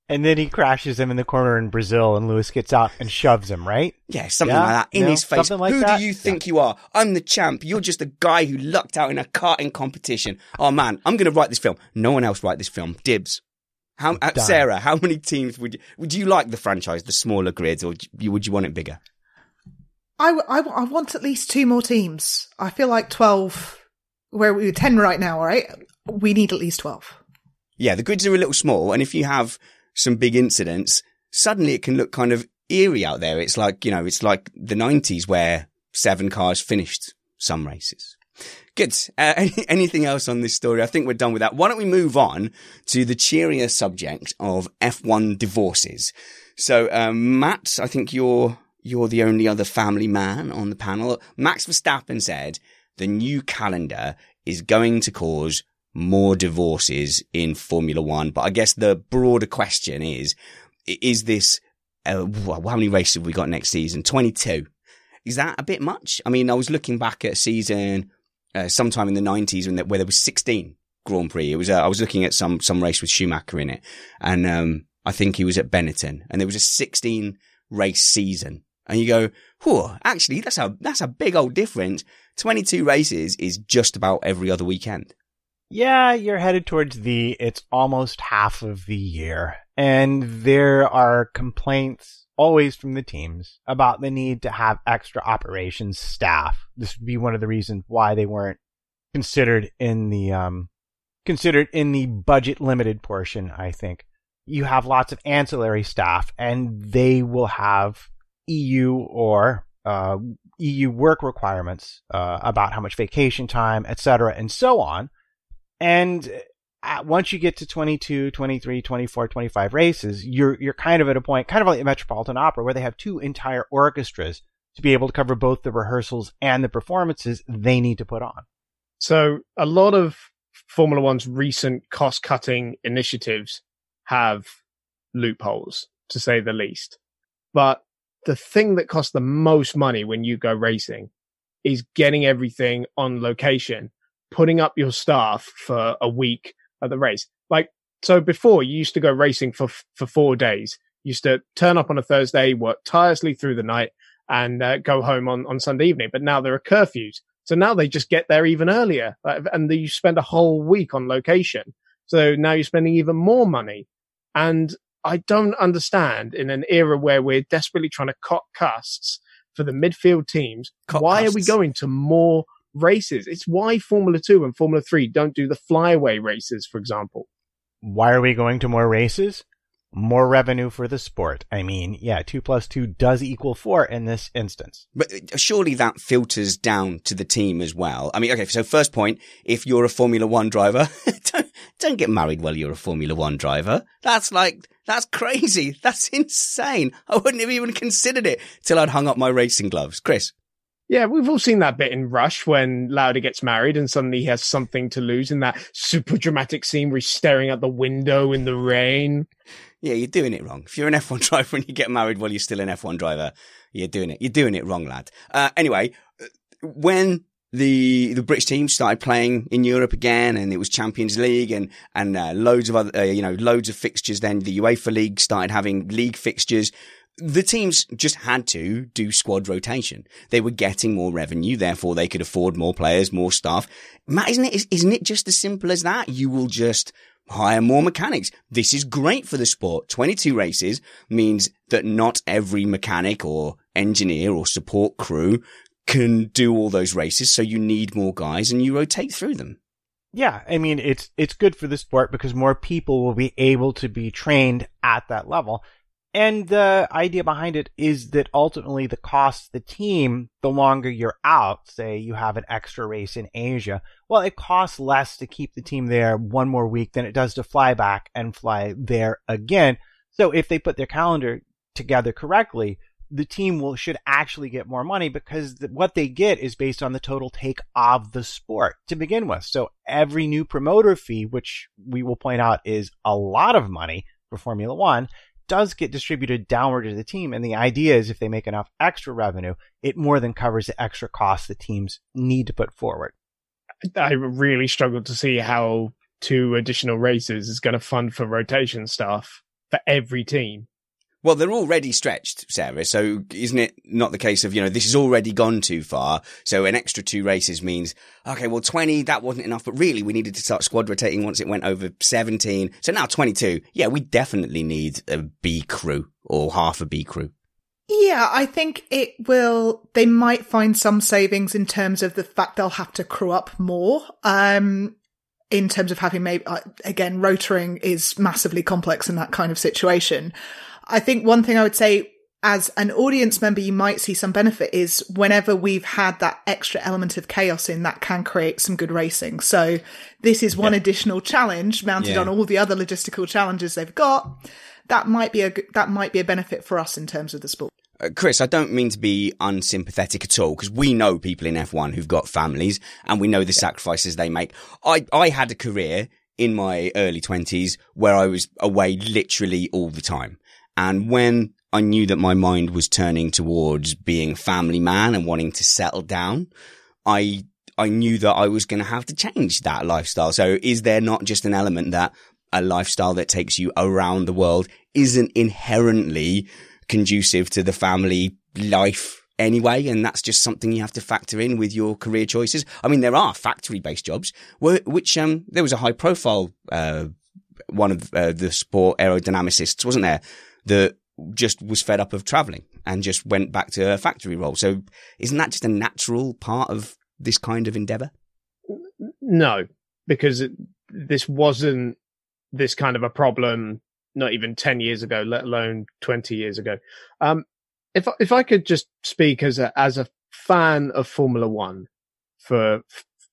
S2: and then he crashes him in the corner in Brazil, and Lewis gets out and shoves him, right?
S1: Yeah, something yeah, like that in you know, his face. Like Who that? do you think yeah. you are? I'm the champ. You're just a guy who lucked out in a karting competition. Oh man, I'm going to write this film. No one else write this film. Dibs. How, uh, Sarah, how many teams would you, would you like the franchise, the smaller grids, or would you want it bigger?
S4: I, I, I want at least two more teams. I feel like 12, where we're 10 right now, right? We need at least 12.
S1: Yeah, the grids are a little small, and if you have some big incidents, suddenly it can look kind of eerie out there. It's like, you know, it's like the 90s where seven cars finished some races. Good. Uh, any, anything else on this story? I think we're done with that. Why don't we move on to the cheerier subject of F1 divorces? So, um, Matt, I think you're, you're the only other family man on the panel. Max Verstappen said the new calendar is going to cause more divorces in Formula One. But I guess the broader question is, is this, uh, how many races have we got next season? 22. Is that a bit much? I mean, I was looking back at a season, uh, sometime in the nineties when where there was 16 Grand Prix. It was, uh, I was looking at some, some race with Schumacher in it and, um, I think he was at Benetton and there was a 16 race season and you go, whoa, actually that's a, that's a big old difference. 22 races is just about every other weekend
S2: yeah, you're headed towards the it's almost half of the year. And there are complaints always from the teams about the need to have extra operations staff. This would be one of the reasons why they weren't considered in the um considered in the budget limited portion, I think. You have lots of ancillary staff and they will have EU or uh, EU work requirements uh, about how much vacation time, etc., and so on. And uh, once you get to 22, 23, 24, 25 races, you're you're kind of at a point, kind of like the Metropolitan Opera, where they have two entire orchestras to be able to cover both the rehearsals and the performances they need to put on.
S3: So a lot of Formula One's recent cost cutting initiatives have loopholes, to say the least. But the thing that costs the most money when you go racing is getting everything on location putting up your staff for a week at the race. Like, so before you used to go racing for, for four days. You used to turn up on a Thursday, work tirelessly through the night and uh, go home on, on Sunday evening. But now there are curfews. So now they just get there even earlier and you spend a whole week on location. So now you're spending even more money. And I don't understand in an era where we're desperately trying to cut costs for the midfield teams. Cut why costs. are we going to more races. It's why Formula 2 and Formula 3 don't do the flyaway races, for example.
S2: Why are we going to more races? more revenue for the sport. I mean, yeah, two plus two does equal four in this instance.
S1: But uh, surely that filters down to the team as well. I mean, okay, so first point, if you're a Formula One driver, don't, don't get married while you're a Formula One driver. That's like, that's crazy. That's insane. I wouldn't have even considered it till I'd hung up my racing gloves. Chris.
S3: Yeah, we've all seen that bit in Rush when Lauda gets married and suddenly he has something to lose in that super dramatic scene where he's staring out the window in the rain.
S1: Yeah, you're doing it wrong. If you're an F1 driver and you get married while you're still an F1 driver, you're doing it. You're doing it wrong, lad. Uh, anyway, uh, when the the British team started playing in Europe again, and it was Champions League and and uh, loads of other uh, you know loads of fixtures. Then the UEFA League started having league fixtures the teams just had to do squad rotation. They were getting more revenue, therefore they could afford more players, more staff. Matt, isn't it, isn't it just as simple as that? You will just hire more mechanics. This is great for the sport. 22 races means that not every mechanic or engineer or support crew can do all those races. So you need more guys and you rotate through them.
S2: Yeah, I mean it's it's good for the sport because more people will be able to be trained at that level. And the idea behind it is that ultimately the cost the team, the longer you're out, say you have an extra race in Asia, well, it costs less to keep the team there one more week than it does to fly back and fly there again. So if they put their calendar together correctly, the team will should actually get more money because what they get is based on the total take of the sport to begin with. So every new promoter fee, which we will point out is a lot of money for Formula One, does get distributed downward to the team. And the idea is if they make enough extra revenue, it more than covers the extra costs the teams need to put forward.
S3: I really struggle to see how two additional races is going to fund for rotation staff for every team.
S1: Well, they're already stretched, Sarah. So isn't it not the case of, you know, this has already gone too far. So an extra two races means, okay, well, 20, that wasn't enough, but really we needed to start squad rotating once it went over 17. So now 22. Yeah, we definitely need a B crew or half a B crew.
S4: Yeah, I think it will, they might find some savings in terms of the fact they'll have to crew up more. Um, in terms of having maybe, uh, again, rotoring is massively complex in that kind of situation. I think one thing I would say as an audience member, you might see some benefit is whenever we've had that extra element of chaos in that can create some good racing. So this is one yeah. additional challenge mounted yeah. on all the other logistical challenges they've got. That might be a, that might be a benefit for us in terms of the sport.
S1: Uh, Chris, I don't mean to be unsympathetic at all because we know people in F1 who've got families and we know the yeah. sacrifices they make. I, I had a career in my early twenties where I was away literally all the time. And when I knew that my mind was turning towards being family man and wanting to settle down, I, I knew that I was going to have to change that lifestyle. So is there not just an element that a lifestyle that takes you around the world isn't inherently conducive to the family life anyway. And that's just something you have to factor in with your career choices. I mean, there are factory based jobs, which, um, there was a high profile, uh, one of uh, the sport aerodynamicists, wasn't there? That just was fed up of traveling and just went back to a factory role. So isn't that just a natural part of this kind of endeavor?
S3: No, because it, this wasn't this kind of a problem not even 10 years ago, let alone 20 years ago. Um, if, if I could just speak as a, as a fan of Formula One for,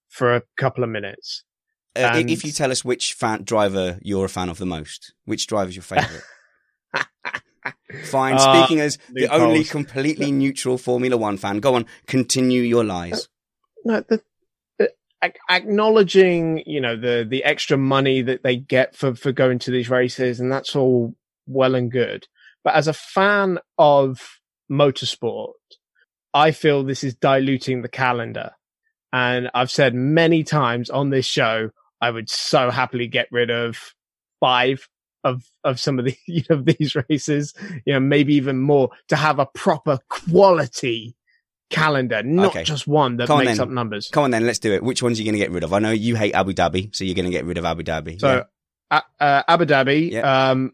S3: for a couple of minutes.
S1: Uh. If you tell us which fan driver you're a fan of the most, which driver is your favorite? Fine. Uh, Speaking as the only completely neutral Formula One fan, go on, continue your lies.
S3: No, the, the, acknowledging, you know, the the extra money that they get for for going to these races, and that's all well and good. But as a fan of motorsport, I feel this is diluting the calendar. And I've said many times on this show, I would so happily get rid of five of of some of the you know these races, you know, maybe even more to have a proper quality calendar, not okay. just one that makes up numbers.
S1: Come on then, let's do it. Which ones are you going to get rid of? I know you hate Abu Dhabi, so you're going to get rid of Abu Dhabi.
S3: So yeah. uh, Abu Dhabi, yeah. um,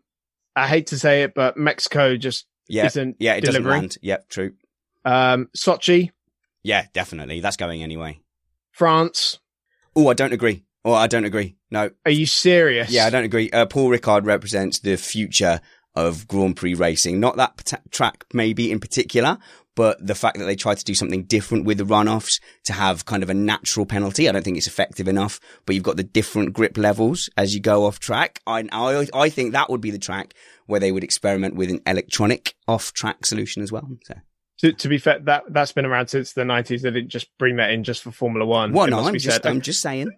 S3: I hate to say it, but Mexico just
S1: yeah.
S3: isn't
S1: yeah, it
S3: delivering.
S1: doesn't land. Yep, true.
S3: Um, Sochi.
S1: Yeah, definitely. That's going anyway.
S3: France.
S1: Oh, I don't agree. Oh, I don't agree. No.
S3: Are you serious?
S1: Yeah, I don't agree. Uh, Paul Ricard represents the future of Grand Prix racing. Not that pat- track maybe in particular, but the fact that they tried to do something different with the runoffs to have kind of a natural penalty. I don't think it's effective enough, but you've got the different grip levels as you go off track. I, I, I think that would be the track where they would experiment with an electronic off track solution as well. So.
S3: To, to be fair, that that's been around since the nineties. They didn't just bring that in just for Formula One.
S1: Well, no, I'm just. I'm just saying.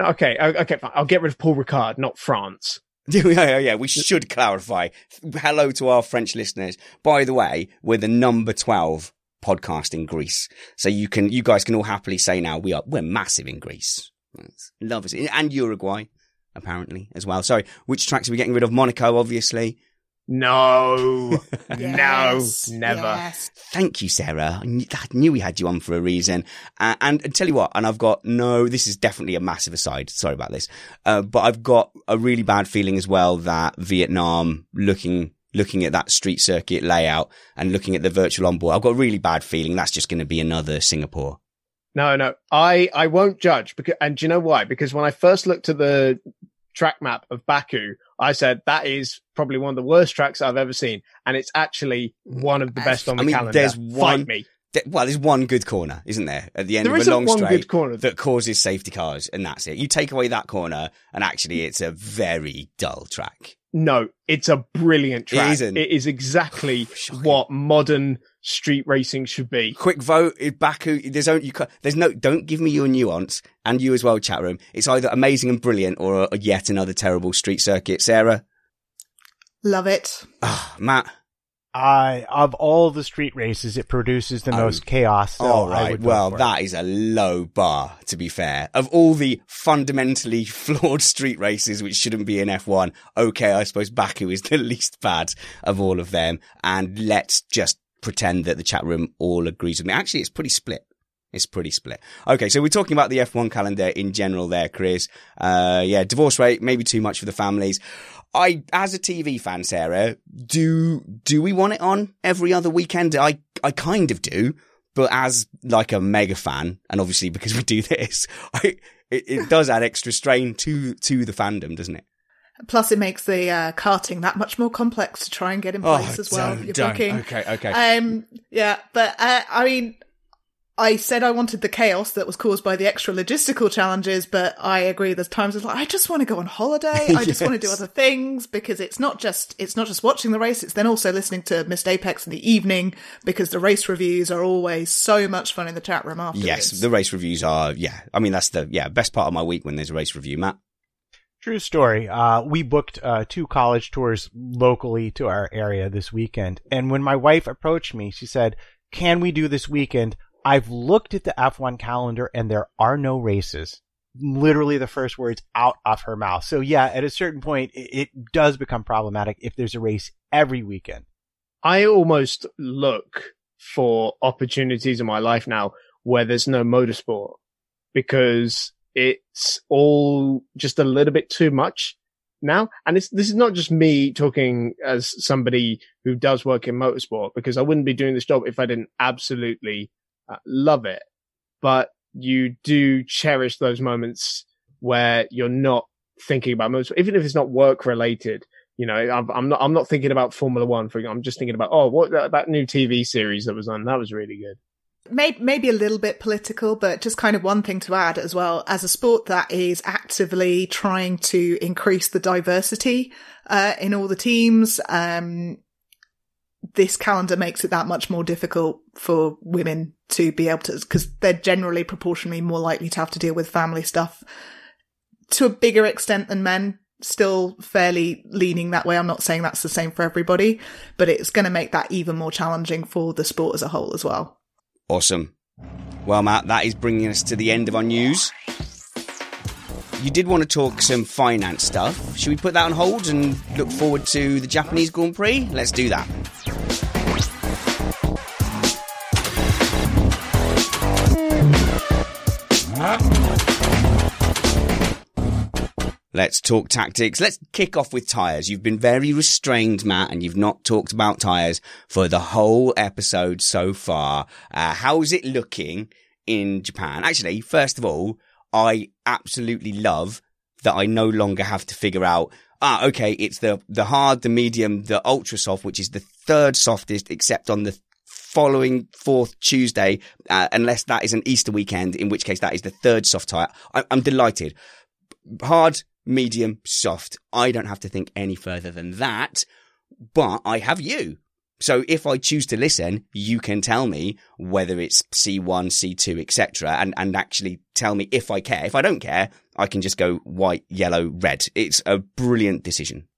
S3: Okay, okay, fine. I'll get rid of Paul Ricard, not France.
S1: yeah, yeah, yeah. We should clarify. Hello to our French listeners. By the way, we're the number 12 podcast in Greece. So you can, you guys can all happily say now we are, we're massive in Greece. Love us. And Uruguay, apparently, as well. Sorry, which tracks are we getting rid of? Monaco, obviously.
S3: No,
S4: Yes,
S3: no, never.
S4: yes.
S1: Thank you, Sarah. I knew, I knew we had you on for a reason. Uh, and, and tell you what, and I've got no, this is definitely a massive aside. Sorry about this. Uh, but I've got a really bad feeling as well that Vietnam looking, looking at that street circuit layout and looking at the virtual onboard, I've got a really bad feeling that's just going to be another Singapore.
S3: No, no, I I won't judge because, and do you know why? Because when I first looked at the track map of Baku, I said that is probably one of the worst tracks I've ever seen, and it's actually one of the best on the
S1: I mean,
S3: calendar.
S1: there's
S3: Fight me.
S1: Th- Well, there's one good corner, isn't there? At the end
S3: There
S1: of a long
S3: one
S1: straight
S3: good corner.
S1: that causes safety cars, and that's it. You take away that corner, and actually, it's a very dull track.
S3: No, it's a brilliant track. It is exactly
S1: oh,
S3: what modern street racing should be.
S1: Quick vote, eh, if Baku. There's only you. ca- There's no. Don't give me your nuance, and you as well, chat room. It's either amazing and brilliant, or a, yet another terrible street circuit. Sarah,
S4: Love it.
S1: Ah, Matt.
S2: I of all the street races, it produces the
S1: Oh.
S2: most chaos. So
S1: All
S2: I
S1: right.
S2: would vote
S1: Well, that is a low bar, to be fair. Of all the fundamentally flawed street races, which shouldn't be in F1, okay, I suppose Baku is the least bad of all of them. And let's just pretend that the chat room all agrees with me. Actually, it's pretty split. It's pretty split. Okay, so we're talking about the F1 calendar in general there, Chris. Uh, yeah, divorce rate, maybe too much for the families. I, as a TV fan, Sarah, do, do we want it on every other weekend? I, I kind of do, but as like a mega fan, and obviously because we do this, I, it, it does add extra strain to, to the fandom, doesn't it?
S4: Plus, it makes the uh, karting that much more complex to try and get in
S1: Oh,
S4: place as well.
S1: don't,
S4: You're
S1: don't. Okay, okay.
S4: Um, yeah, but uh, I mean, I said I wanted the chaos that was caused by the extra logistical challenges, but I agree. There's times it's like I just want to go on holiday. I just want to do other things because it's not just it's not just watching the race. It's then also listening to Missed Apex in the evening because the race reviews are always so much fun in the chat room afterwards.
S1: Yes, the race reviews are, yeah. I mean, that's the, yeah, best part of my week when there's a race review, Matt.
S2: True story. Uh, we booked uh, two college tours locally to our area this weekend. And when my wife approached me, she said, Can we do this weekend? I've looked at the F1 calendar and there are no races. Literally the first words out of her mouth. So, yeah, at a certain point, it, it does become problematic if there's a race every weekend.
S3: I almost look for opportunities in my life now where there's no motorsport because it's all just a little bit too much now. And this is not just me talking as somebody who does work in motorsport because I wouldn't be doing this job if I didn't absolutely uh, love it. But you do cherish those moments where you're not thinking about motorsport, even if it's not work related. You know, I'm, I'm not, I'm not thinking about Formula One for example. I'm just thinking about, oh, what that new TV series that was on, that was really good.
S4: Maybe, maybe a little bit political, but just kind of one thing to add as well. As a sport that is actively trying to increase the diversity uh, in all the teams, um, this calendar makes it that much more difficult for women to be able to, because they're generally proportionally more likely to have to deal with family stuff to a bigger extent than men. Still fairly leaning that way. I'm not saying that's the same for everybody, but it's going to make that even more challenging for the sport as a whole as well.
S1: Awesome. Well, Matt, that is bringing us to the end of our news. You did want to talk some finance stuff. Should we put that on hold and look forward to the Japanese Grand Prix? Let's do that. Let's talk tactics. Let's kick off with tyres. You've been very restrained, Matt, and you've not talked about tyres for the whole episode so far. Uh, how's it looking in Japan? Actually, first of all, I absolutely love that I no longer have to figure out ah, okay, it's the, the hard, the medium, the ultra soft, which is the third softest, except on the following fourth Tuesday, uh, unless that is an Easter weekend, in which case that is the third soft tire. I, I'm delighted. Hard, medium, soft. I don't have to think any further than that, but I have you. So if I choose to listen, you can tell me whether it's C1, C2, etc., and and actually tell me if I care. If I don't care, I can just go white, yellow, red. It's a brilliant decision.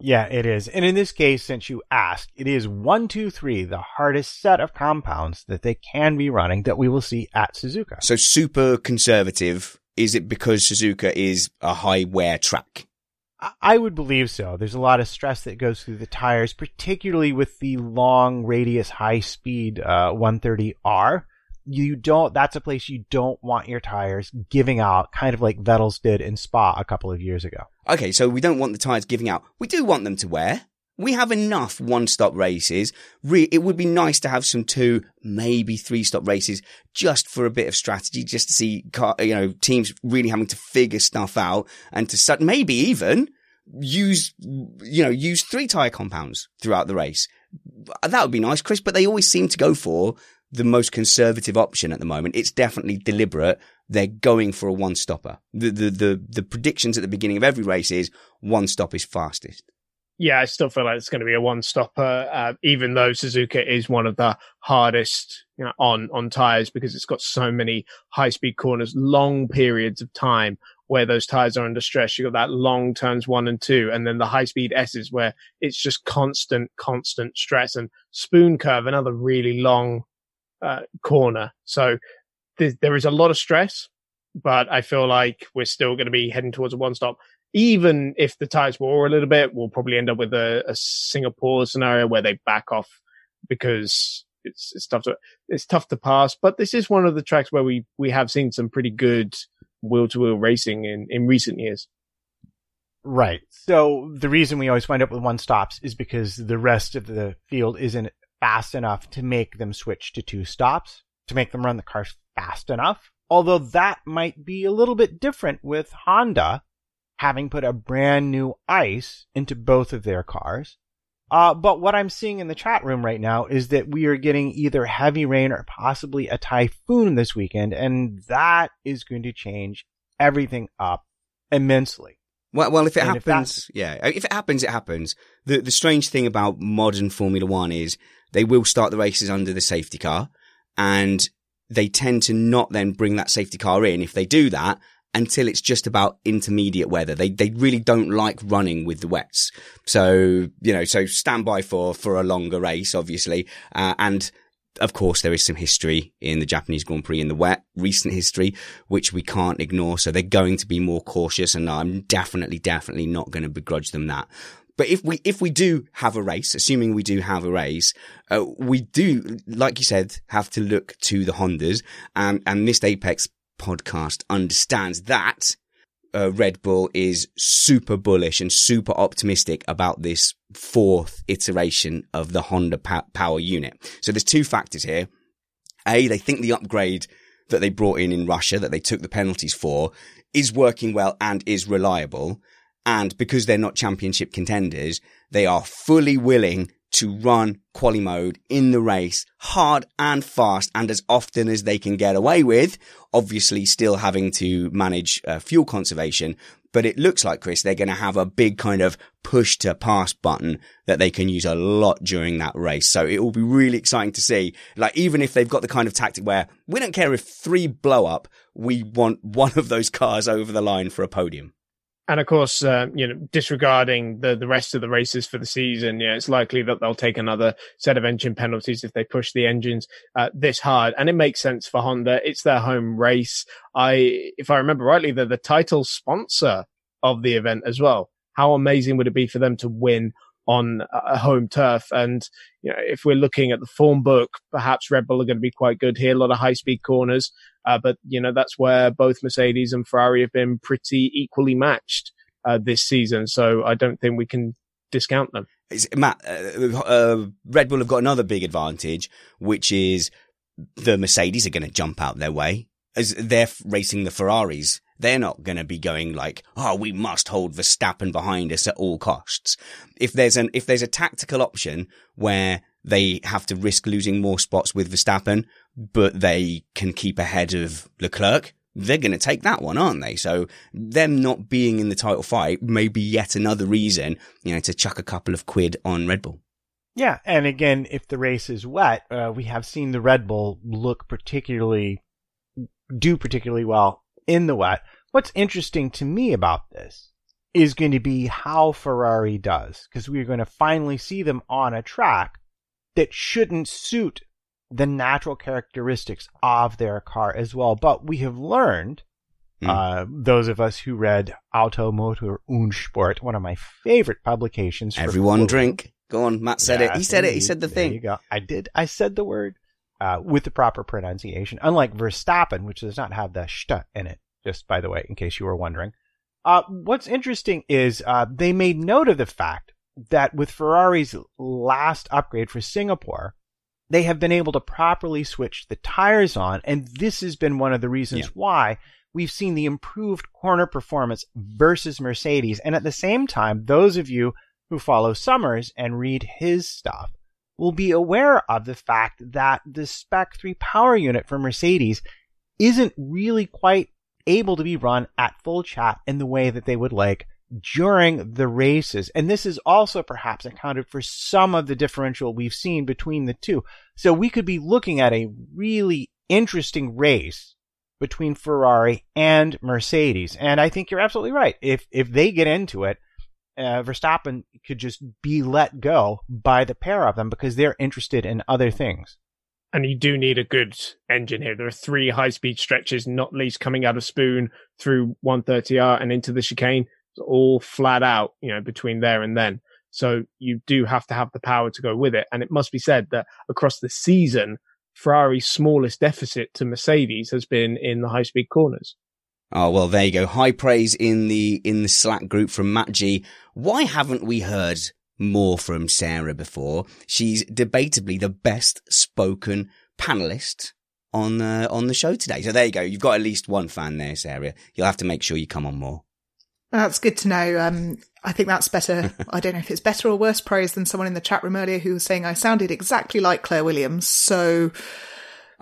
S2: Yeah, it is. And in this case, since you asked, it is one, two, three, the hardest set of compounds that they can be running that we will see at Suzuka.
S1: So super conservative. Is it because Suzuka is a high wear track?
S2: I would believe so. There's a lot of stress that goes through the tires, particularly with the long radius, high speed uh, 130R. You don't, that's a place you don't want your tires giving out, kind of like Vettel's did in Spa a couple of years ago.
S1: Okay, so we don't want the tires giving out. We do want them to wear. We have enough one stop races. Re- it would be nice to have some two, maybe three stop races just for a bit of strategy, just to see, car- you know, teams really having to figure stuff out and to su- maybe even use, you know, use three tire compounds throughout the race. That would be nice, Chris, but they always seem to go for the most conservative option at the moment. It's definitely deliberate. They're going for a one stopper. The, the, the, the predictions at the beginning of every race is one stop is fastest.
S3: Yeah, I still feel like it's going to be a one stopper, uh, even though Suzuka is one of the hardest you know, on, on tires because it's got so many high speed corners, long periods of time where those tires are under stress. You've got that long turns one and two, and then the high speed S's where it's just constant, constant stress and spoon curve, another really long uh, corner. So th- there is a lot of stress, but I feel like we're still going to be heading towards a one stop. Even if the tires war a little bit, we'll probably end up with a, a Singapore scenario where they back off because it's, it's tough to it's tough to pass. But this is one of the tracks where we we have seen some pretty good wheel to wheel racing in in recent years.
S2: Right. So the reason we always wind up with one stops is because the rest of the field isn't fast enough to make them switch to two stops, to make them run the cars fast enough. Although that might be a little bit different with Honda having put a brand new ice into both of their cars. Uh, but what I'm seeing in the chat room right now is that we are getting either heavy rain or possibly a typhoon this weekend, and that is going to change everything up immensely.
S1: Well, well, if it
S2: And if
S1: happens, yeah, if it happens, it happens. The the strange thing about modern Formula One is they will start the races under the safety car, and they tend to not then bring that safety car in. If they do that, until it's just about intermediate weather, they they really don't like running with the wets. So you know, so stand by for for a longer race, obviously, uh, and of course, there is some history in the Japanese Grand Prix in the wet, recent history, which we can't ignore. So they're going to be more cautious and I'm definitely, definitely not going to begrudge them that. But if we, if we do have a race, assuming we do have a race, uh, we do, like you said, have to look to the Hondas and, and Missed Apex podcast understands that uh, Red Bull is super bullish and super optimistic about this fourth iteration of the Honda pa- power unit. So there's two factors here. A, they think the upgrade that they brought in in Russia that they took the penalties for is working well and is reliable. And because they're not championship contenders, they are fully willing to run quali mode in the race hard and fast and as often as they can get away with, obviously still having to manage uh, fuel conservation. But it looks like, Chris, they're going to have a big kind of push to pass button that they can use a lot during that race. So it will be really exciting to see. Like, even if they've got the kind of tactic where we don't care if three blow up, we want one of those cars over the line for a podium.
S3: And of course, uh, you know, disregarding the, the rest of the races for the season, yeah, it's likely that they'll take another set of engine penalties if they push the engines uh, this hard. And it makes sense for Honda. It's their home race. I, if I remember rightly, they're the title sponsor of the event as well. How amazing would it be for them to win on a home turf? And, you know, if we're looking at the form book, perhaps Red Bull are going to be quite good here. A lot of high speed corners. Uh, but you know, that's where both Mercedes and Ferrari have been pretty equally matched, uh, this season. So I don't think we can discount them.
S1: It's, Matt, uh, uh, Red Bull have got another big advantage, which is the Mercedes are going to jump out their way as they're racing the Ferraris. They're not going to be going like, oh, we must hold Verstappen behind us at all costs. If there's an, if there's a tactical option where they have to risk losing more spots with Verstappen, but they can keep ahead of Leclerc, they're going to take that one, aren't they? So them not being in the title fight may be yet another reason, you know, to chuck a couple of quid on Red Bull.
S2: Yeah, and again, if the race is wet, uh, we have seen the Red Bull look particularly do particularly well in the wet. What's interesting to me about this is going to be how Ferrari does, because we're going to finally see them on a track that shouldn't suit the natural characteristics of their car as well. But we have learned, mm. uh, those of us who read Auto Motor und Sport, one of my favorite publications.
S1: Everyone drink. Go on, Matt said it. He said it. He said the
S2: there
S1: thing.
S2: I did. I said the word uh, with the proper pronunciation. Unlike Verstappen, which does not have the st in it. Just by the way, in case you were wondering. Uh, what's interesting is uh, they made note of the fact that with Ferrari's last upgrade for Singapore, they have been able to properly switch the tires on. And this has been one of the reasons yeah. why we've seen the improved corner performance versus Mercedes. And at the same time, those of you who follow Summers and read his stuff will be aware of the fact that the Spec 3 power unit for Mercedes isn't really quite able to be run at full chat in the way that they would like during the races. And this is also perhaps accounted for some of the differential we've seen between the two. So we could be looking at a really interesting race between Ferrari and Mercedes. And I think you're absolutely right. If, if they get into it, uh, Verstappen could just be let go by the pair of them because they're interested in other things.
S3: And you do need a good engine here. There are three high speed stretches, not least coming out of Spoon through 130R and into the chicane all flat out, you know, between there and then. So you do have to have the power to go with it. And it must be said that across the season, Ferrari's smallest deficit to Mercedes has been in the high speed corners.
S1: Oh well, there you go. High praise in the in the Slack group from Matt G. Why haven't we heard more from Sarah before? She's debatably the best spoken panelist on the on the show today. So there you go. You've got at least one fan there, Sarah. You'll have to make sure you come on more.
S4: That's good to know. Um, I think that's better. I don't know if it's better or worse praise than someone in the chat room earlier who was saying I sounded exactly like Claire Williams. So,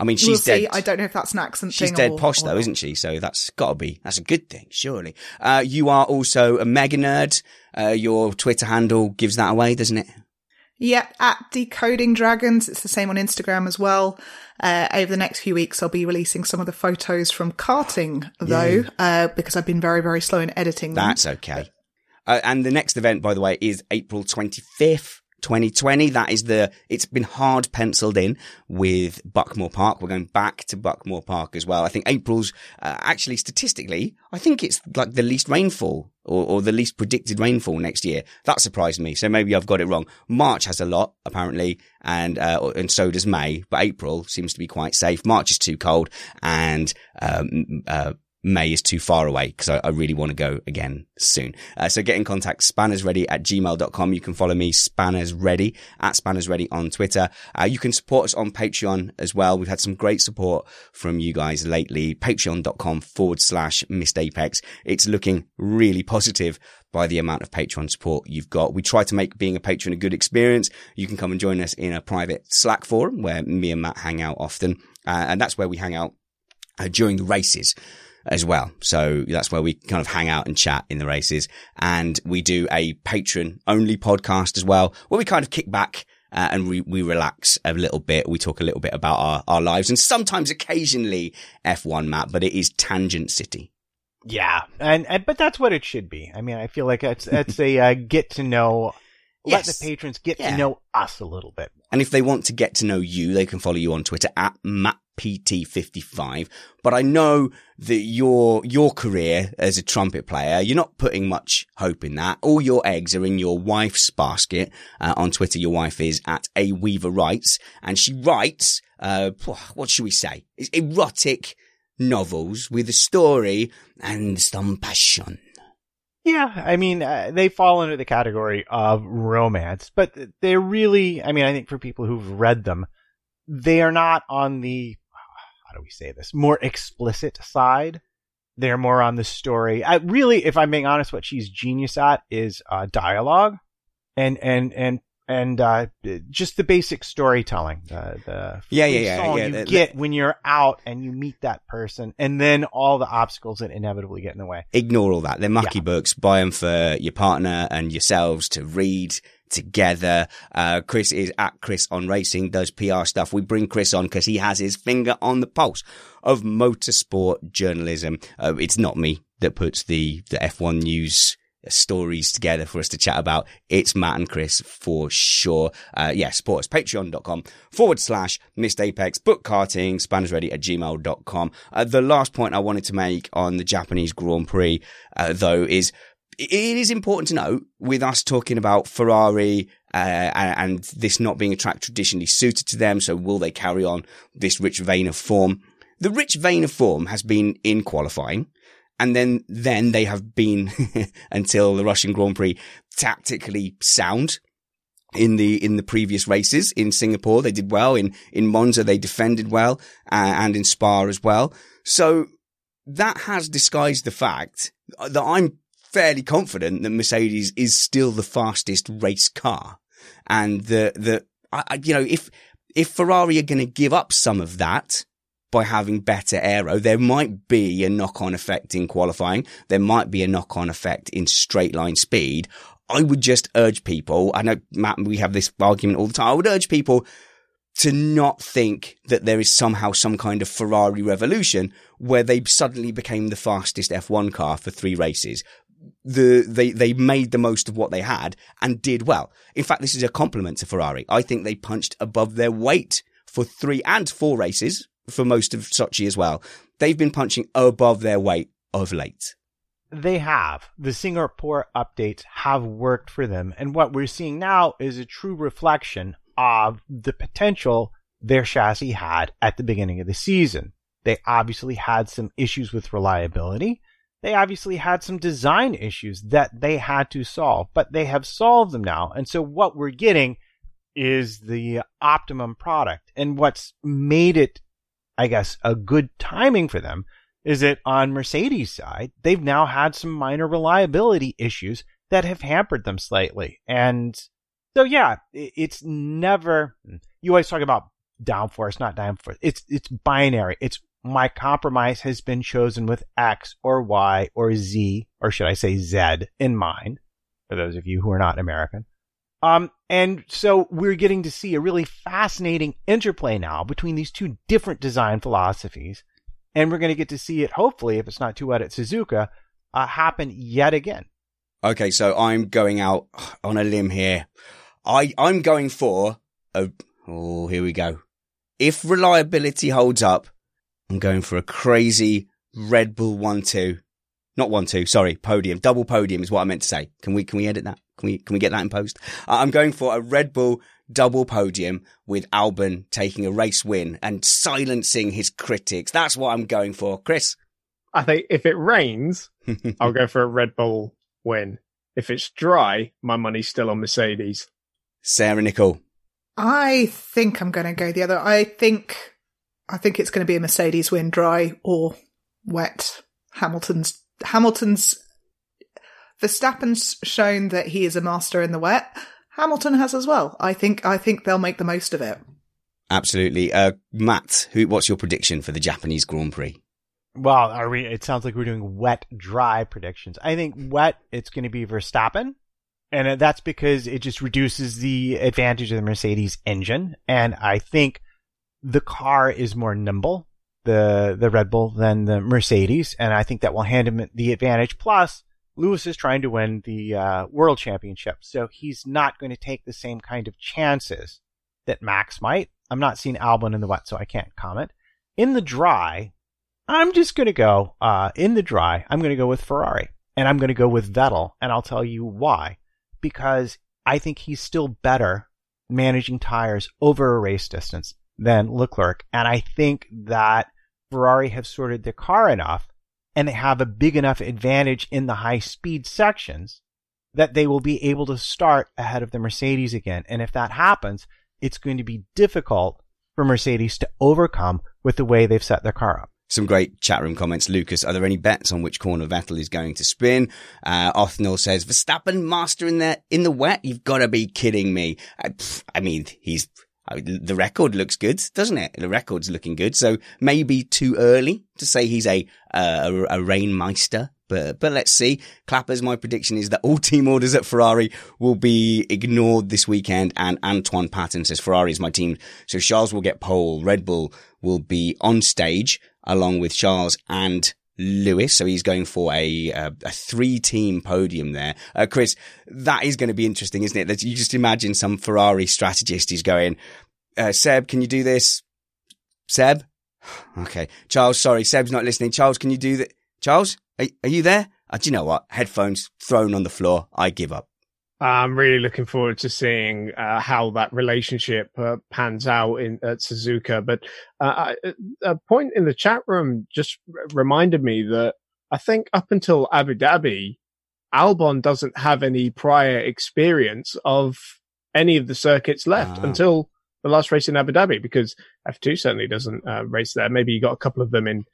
S1: I mean, she's we'll dead.
S4: I don't know if that's an accent. Thing.
S1: She's dead
S4: or,
S1: posh though, isn't she? So that's got to be that's a good thing, surely. Uh, you are also a mega nerd. Uh, your Twitter handle gives that away, doesn't it?
S4: Yeah, at Decoding Dragons. It's the same on Instagram as well. Uh, over the next few weeks, I'll be releasing some of the photos from karting, though, uh, because I've been very, very slow in editing them.
S1: That's okay. Uh, and the next event, by the way, is April 25th. 2020. That is the, it's been hard penciled in with Buckmore Park. We're going back to Buckmore Park as well. I think April's, uh, actually statistically, I think it's like the least rainfall or, or, the least predicted rainfall next year. That surprised me. So maybe I've got it wrong. March has a lot apparently and, uh, and so does May, but April seems to be quite safe. March is too cold and, um, uh, May is too far away because I, I, really want to go again soon. Uh, so get in contact, spannersready at gmail.com. You can follow me, spannersready at spannersready on Twitter. Uh, you can support us on Patreon as well. We've had some great support from you guys lately. Patreon.com forward slash missed apex. It's looking really positive by the amount of Patreon support you've got. We try to make being a patron a good experience. You can come and join us in a private Slack forum where me and Matt hang out often. Uh, and that's where we hang out uh, during the races as well. So that's where we kind of hang out and chat in the races. And we do a patron only podcast as well, where we kind of kick back uh, and we, we relax a little bit. We talk a little bit about our, our lives and sometimes occasionally F1 map, but it is tangent city.
S2: Yeah. And, and, but that's what it should be. I mean, I feel like it's, it's a uh, get to know let the patrons get yeah. to know us a little bit.
S1: And if they want to get to know you, they can follow you on Twitter at MattPT55. But I know that your, your career as a trumpet player, you're not putting much hope in that. All your eggs are in your wife's basket. Uh, on Twitter, your wife is at A Weaver Writes and she writes, uh, what should we say? It's erotic novels with a story and some passion.
S2: Yeah, I mean, uh, they fall under the category of romance, but they're really, I mean, I think for people who've read them, they are not on the, how do we say this, more explicit side. They're more on the story. I really, if I'm being honest, what she's genius at is uh, dialogue and and and and uh, just the basic storytelling. The, the
S1: Yeah, yeah, yeah,
S2: song
S1: yeah,
S2: You get when you're out and you meet that person, and then all the obstacles that inevitably get in the way.
S1: Ignore all that. They're mucky books. Buy them for your partner and yourselves to read together. Uh, Chris is at Chris on Racing, does PR stuff. We bring Chris on because he has his finger on the pulse of motorsport journalism. Uh, it's not me that puts the, the F1 news stories together for us to chat about. It's Matt and Chris for sure. Uh, yeah, support us. Patreon.com forward slash missed apex, book spanners ready at gmail.com. Uh, the last point I wanted to make on the Japanese Grand Prix, uh, though, is it is important to note with us talking about Ferrari uh, and this not being a track traditionally suited to them. So will they carry on this rich vein of form? The rich vein of form has been in qualifying. And then, then they have been until the Russian Grand Prix tactically sound in the, in the previous races in Singapore. They did well in, in Monza. They defended well uh, and in Spa as well. So that has disguised the fact that I'm fairly confident that Mercedes is still the fastest race car. And the, the, I, you know, if, if Ferrari are going to give up some of that by having better aero, there might be a knock on effect in qualifying. There might be a knock on effect in straight line speed. I would just urge people, I know Matt, we have this argument all the time. I would urge people to not think that there is somehow some kind of Ferrari revolution where they suddenly became the fastest F1 car for three races. The, they, they made the most of what they had and did well. In fact, this is a compliment to Ferrari. I think they punched above their weight for three and four races for most of Sochi as well. They've been punching above their weight of late.
S2: They have. The Singapore updates have worked for them. And what we're seeing now is a true reflection of the potential their chassis had at the beginning of the season. They obviously had some issues with reliability. They obviously had some design issues that they had to solve, but they have solved them now. And so what we're getting is the optimum product. And what's made it, I guess, a good timing for them is that on Mercedes side, they've now had some minor reliability issues that have hampered them slightly. And so, yeah, it's never, you always talk about downforce, not downforce. It's, it's binary. It's my compromise has been chosen with X or Y or Z, or should I say Z in mind, for those of you who are not American. Um, and so we're getting to see a really fascinating interplay now between these two different design philosophies. And we're going to get to see it, hopefully, if it's not too wet at Suzuka, uh, happen yet again.
S1: Okay, so I'm going out on a limb here. I, I'm going for a, oh, here we go. If reliability holds up, I'm going for a crazy Red Bull 1-2. Not 1-2, sorry, podium. Double podium is what I meant to say. Can we, can we edit that? Can we, can we get that in post? Uh, I'm going for a Red Bull double podium with Albon taking a race win and silencing his critics. That's what I'm going for. Chris?
S3: I think if it rains, I'll go for a Red Bull win. If it's dry, my money's still on Mercedes.
S1: Sarah Nicole.
S4: I think I'm going to go the other. I think, I think it's going to be a Mercedes win, dry or wet. Hamilton's Hamilton's Verstappen's shown that he is a master in the wet. Hamilton has as well. I think I think they'll make the most of it.
S1: Absolutely. Uh, Matt, who, what's your prediction for the Japanese Grand Prix?
S2: Well, are we? It sounds like we're doing wet, dry predictions. I think wet, it's going to be Verstappen, and uh, that's because it just reduces the advantage of the Mercedes engine, and I think the car is more nimble, the the Red Bull than the Mercedes, and I think that will hand him the advantage. Plus, Lewis is trying to win the uh, World Championship, so he's not going to take the same kind of chances that Max might. I'm not seeing Albon in the wet, so I can't comment. In the dry, I'm just going to go uh, in the dry. I'm going to go with Ferrari, and I'm going to go with Vettel, and I'll tell you why. Because I think he's still better managing tires over a race distance than Leclerc, and I think that Ferrari have sorted their car enough, and they have a big enough advantage in the high speed sections that they will be able to start ahead of the Mercedes again. And if that happens, it's going to be difficult for Mercedes to overcome with the way they've set their car up.
S1: Some great chat room comments. Lucas, are there any bets on which corner Vettel is going to spin? Uh, Othnell says, Verstappen master in the, in the wet? You've got to be kidding me. I, pff, I mean, he's, I mean, the record looks good, doesn't it? The record's looking good. So maybe too early to say he's a, a, a rainmeister. But, but let's see. Clappers, my prediction is that all team orders at Ferrari will be ignored this weekend. And Antoine Patton says Ferrari is my team. So Charles will get pole. Red Bull will be on stage along with Charles and Lewis. So he's going for a, uh, a three team podium there. Uh, Chris, that is going to be interesting, isn't it? That you just imagine some Ferrari strategist is going, uh, Seb, can you do this? Seb? Okay. Charles, sorry. Seb's not listening. Charles, can you do that? Charles, are, are you there? Uh, do you know what? Headphones thrown on the floor. I give up.
S3: I'm really looking forward to seeing uh, how that relationship uh, pans out in at Suzuka. But uh, a point in the chat room just reminded me that I think up until Abu Dhabi, Albon doesn't have any prior experience of any of the circuits left until the last race in Abu Dhabi, because F2 certainly doesn't uh, race there. Maybe you got a couple of them in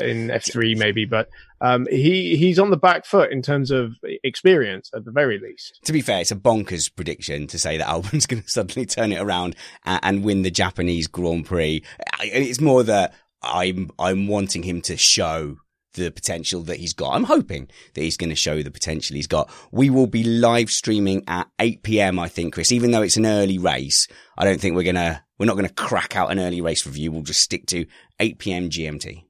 S3: in F3 maybe, but um, he he's on the back foot in terms of experience at the very least.
S1: To be fair, it's a bonkers prediction to say that Albon's going to suddenly turn it around and, and win the Japanese Grand Prix. It's more that I'm I'm wanting him to show the potential that he's got. I'm hoping that he's going to show the potential he's got. We will be live streaming at 8 p.m. I think, Chris, even though it's an early race. I don't think we're going to, we're not going to crack out an early race review. We'll just stick to 8 p.m. GMT.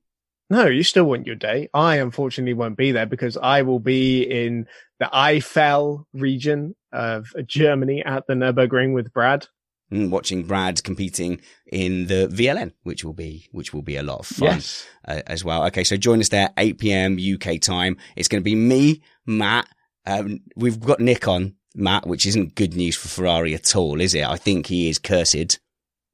S3: No, you still want your day. I unfortunately won't be there because I will be in the Eifel region of Germany at the Nürburgring with Brad.
S1: Mm, watching Brad competing in the VLN, which will be which will be a lot of fun
S3: Yes.
S1: uh, as well. Okay, so join us there, 8 p.m. UK time. It's going to be me, Matt. Um, we've got Nick on Matt, which isn't good news for Ferrari at all, is it? I think he is cursed.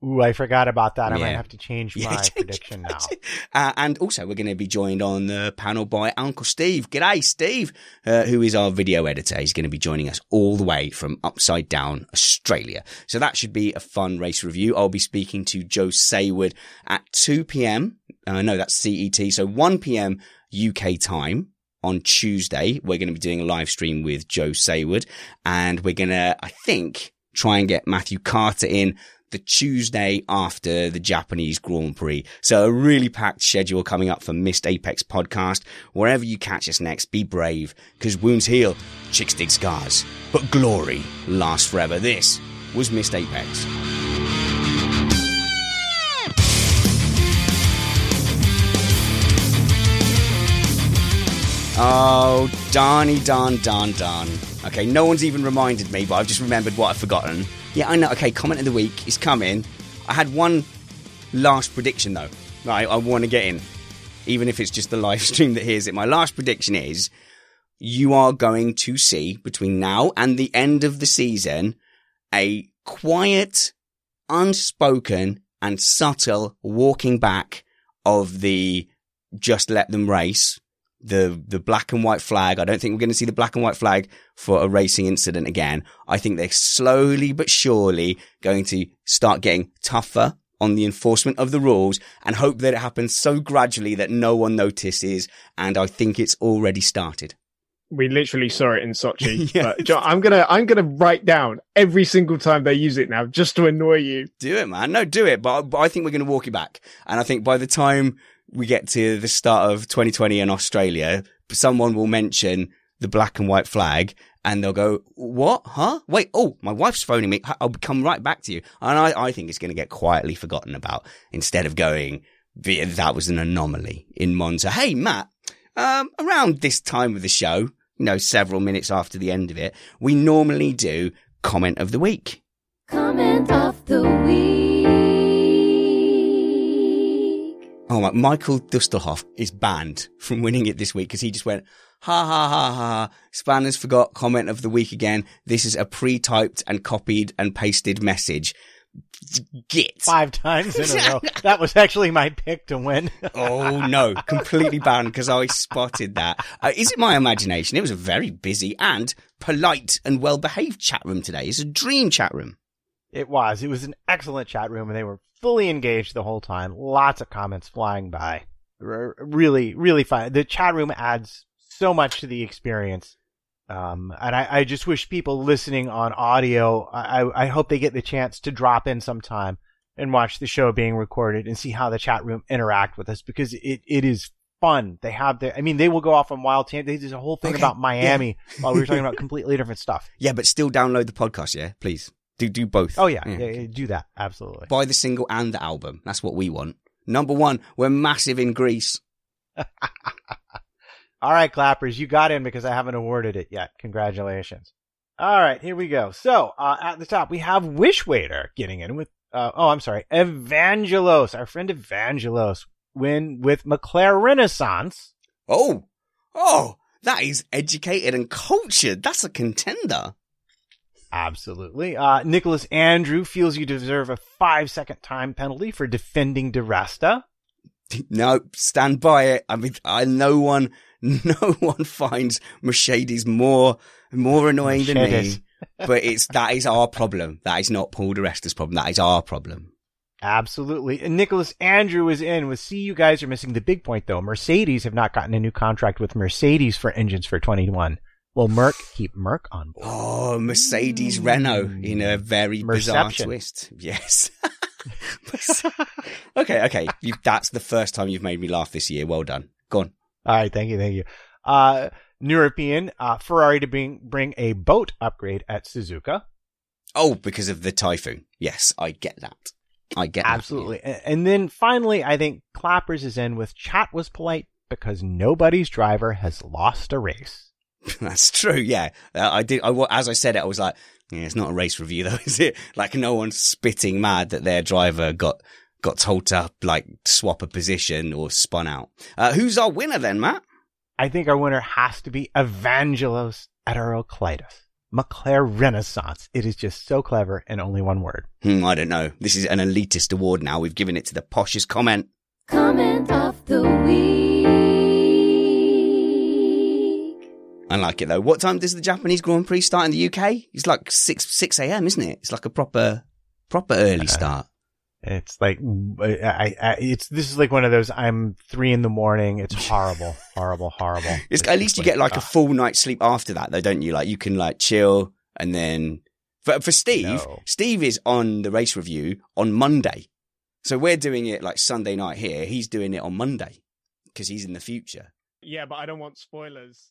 S2: Ooh, I forgot about that. I might have to change
S1: Yeah,
S2: my
S1: change
S2: prediction now.
S1: Uh, and also, we're going to be joined on the panel by Uncle Steve. G'day, Steve, uh, who is our video editor. He's going to be joining us all the way from upside down Australia. So that should be a fun race review. I'll be speaking to Joe Saward at 2 p.m. Uh, no, that's CET. So 1 p.m. UK time. On Tuesday, we're going to be doing a live stream with Joe Saward and we're going to, I think, try and get Matthew Carter in the Tuesday after the Japanese Grand Prix. So a really packed schedule coming up for Missed Apex podcast. Wherever you catch us next, be brave, because wounds heal, chicks dig scars, but glory lasts forever. This was Missed Apex. Oh, Donny, Don, Don, Don. Okay, no one's even reminded me, but I've just remembered what I've forgotten. Yeah, I know. Okay, comment of the week is coming. I had one last prediction though. Right, I want to get in, even if it's just the live stream that hears it. My last prediction is you are going to see between now and the end of the season a quiet, unspoken, and subtle walking back of the just let them race the the black and white flag. I don't think we're going to see the black and white flag for a racing incident again. I think they're slowly but surely going to start getting tougher on the enforcement of the rules and hope that it happens so gradually that no one notices. And I think it's already started.
S3: We literally saw it in Sochi. But John, I'm gonna I'm gonna write down every single time they use it now, just to annoy you.
S1: Do it, man. No, do it. But, but I think we're going to walk it back. And I think by the time we get to the start of 2020 in Australia, someone will mention the black and white flag and they'll go, what? Huh? Wait. Oh, my wife's phoning me. I'll come right back to you. And I, I think it's going to get quietly forgotten about instead of going, that was an anomaly in Monza. Hey, Matt, um, around this time of the show, you know, several minutes after the end of it, we normally do comment of the week.
S8: Comment of the week.
S1: Oh my, Michael Dustelhoff is banned from winning it this week because he just went, ha ha ha ha, Spanners forgot comment of the week again. This is a pre-typed and copied and pasted message. Git.
S2: Five times in a row. That was actually my pick to win.
S1: oh no, completely banned because I spotted that. Uh, is it my imagination? It was a very busy and polite and well-behaved chat room today. It's a dream chat room.
S2: It was. It was an excellent chat room, and they were fully engaged the whole time. Lots of comments flying by. Really, really fun. The chat room adds so much to the experience. Um, and I, I just wish people listening on audio, I, I hope they get the chance to drop in sometime and watch the show being recorded and see how the chat room interact with us because it, it is fun. They have their, I mean, they will go off on wild tangents. There's a whole thing
S1: Okay,
S2: about Miami
S1: yeah.
S2: while we were talking about completely different stuff.
S1: Yeah, but still download the podcast, yeah? Please. Do do both.
S2: Oh yeah, yeah, yeah, do that. Absolutely.
S1: Buy the single and the album. That's what we want. Number one, we're massive in Greece.
S2: All right, clappers, you got in because I haven't awarded it yet. Congratulations. All right, here we go. So, uh, at the top, we have Wishwaiter getting in with, uh, oh, I'm sorry, Evangelos, our friend Evangelos, win with McLaren Renaissance.
S1: Oh, oh, that is educated and cultured. That's a contender.
S2: Absolutely. Uh, Nicholas Andrew feels you deserve a five second time penalty for defending di Resta.
S1: No, stand by it. I mean, I no one, no one finds Mercedes more more annoying than
S2: Mercedes.
S1: me. But it's that is our problem. That is not Paul di Resta's problem. That is our problem.
S2: Absolutely. And Nicholas Andrew is in with, see, you guys are missing the big point though. Mercedes have not gotten a new contract with Mercedes for engines for 21. Will Merck keep Merck on board?
S1: Oh, Mercedes Renault in a very bizarre twist. Yes. okay, okay. You, that's the first time you've made me laugh this year. Well done. Go on.
S2: All right. Thank you. Thank you. Uh, European, uh, Ferrari to bring, bring a boat upgrade at Suzuka.
S1: Oh, because of the typhoon. Yes, I get that. I get that.
S2: Absolutely. And then finally, I think Clappers is in with chat was polite because nobody's driver has lost a race.
S1: That's true. Yeah, uh, I did. I as I said it, I was like, yeah, it's not a race review though, is it? Like no one's spitting mad that their driver got got told to like swap a position or spun out. Uh, who's our winner then, Matt?
S2: I think our winner has to be Evangelos Heteroclitus. McLaren Renaissance. It is just so clever and only one word.
S1: Hmm, I don't know. This is an elitist award now. We've given it to the poshest comment.
S8: Comment of the week.
S1: I like it though. What time does the Japanese Grand Prix start in the UK? It's like six six a.m., isn't it? It's like a proper proper early uh-huh. start.
S2: It's like I, I, it's this is like one of those. I'm three in the morning. It's horrible, horrible, horrible.
S1: It's at least you get like a ah. full night's sleep after that, though, don't you? Like you can like chill and then for for Steve,
S2: No.
S1: Steve is on the race review on Monday, so we're doing it like Sunday night here. He's doing it on Monday because he's in the future.
S3: Yeah, but I don't want spoilers.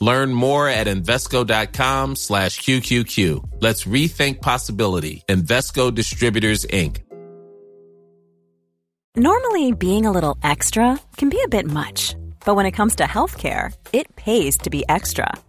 S9: Learn more at Invesco.com slash QQQ. Let's rethink possibility. Invesco Distributors, Inc.
S10: Normally, being a little extra can be a bit much, but when it comes to healthcare, it pays to be extra.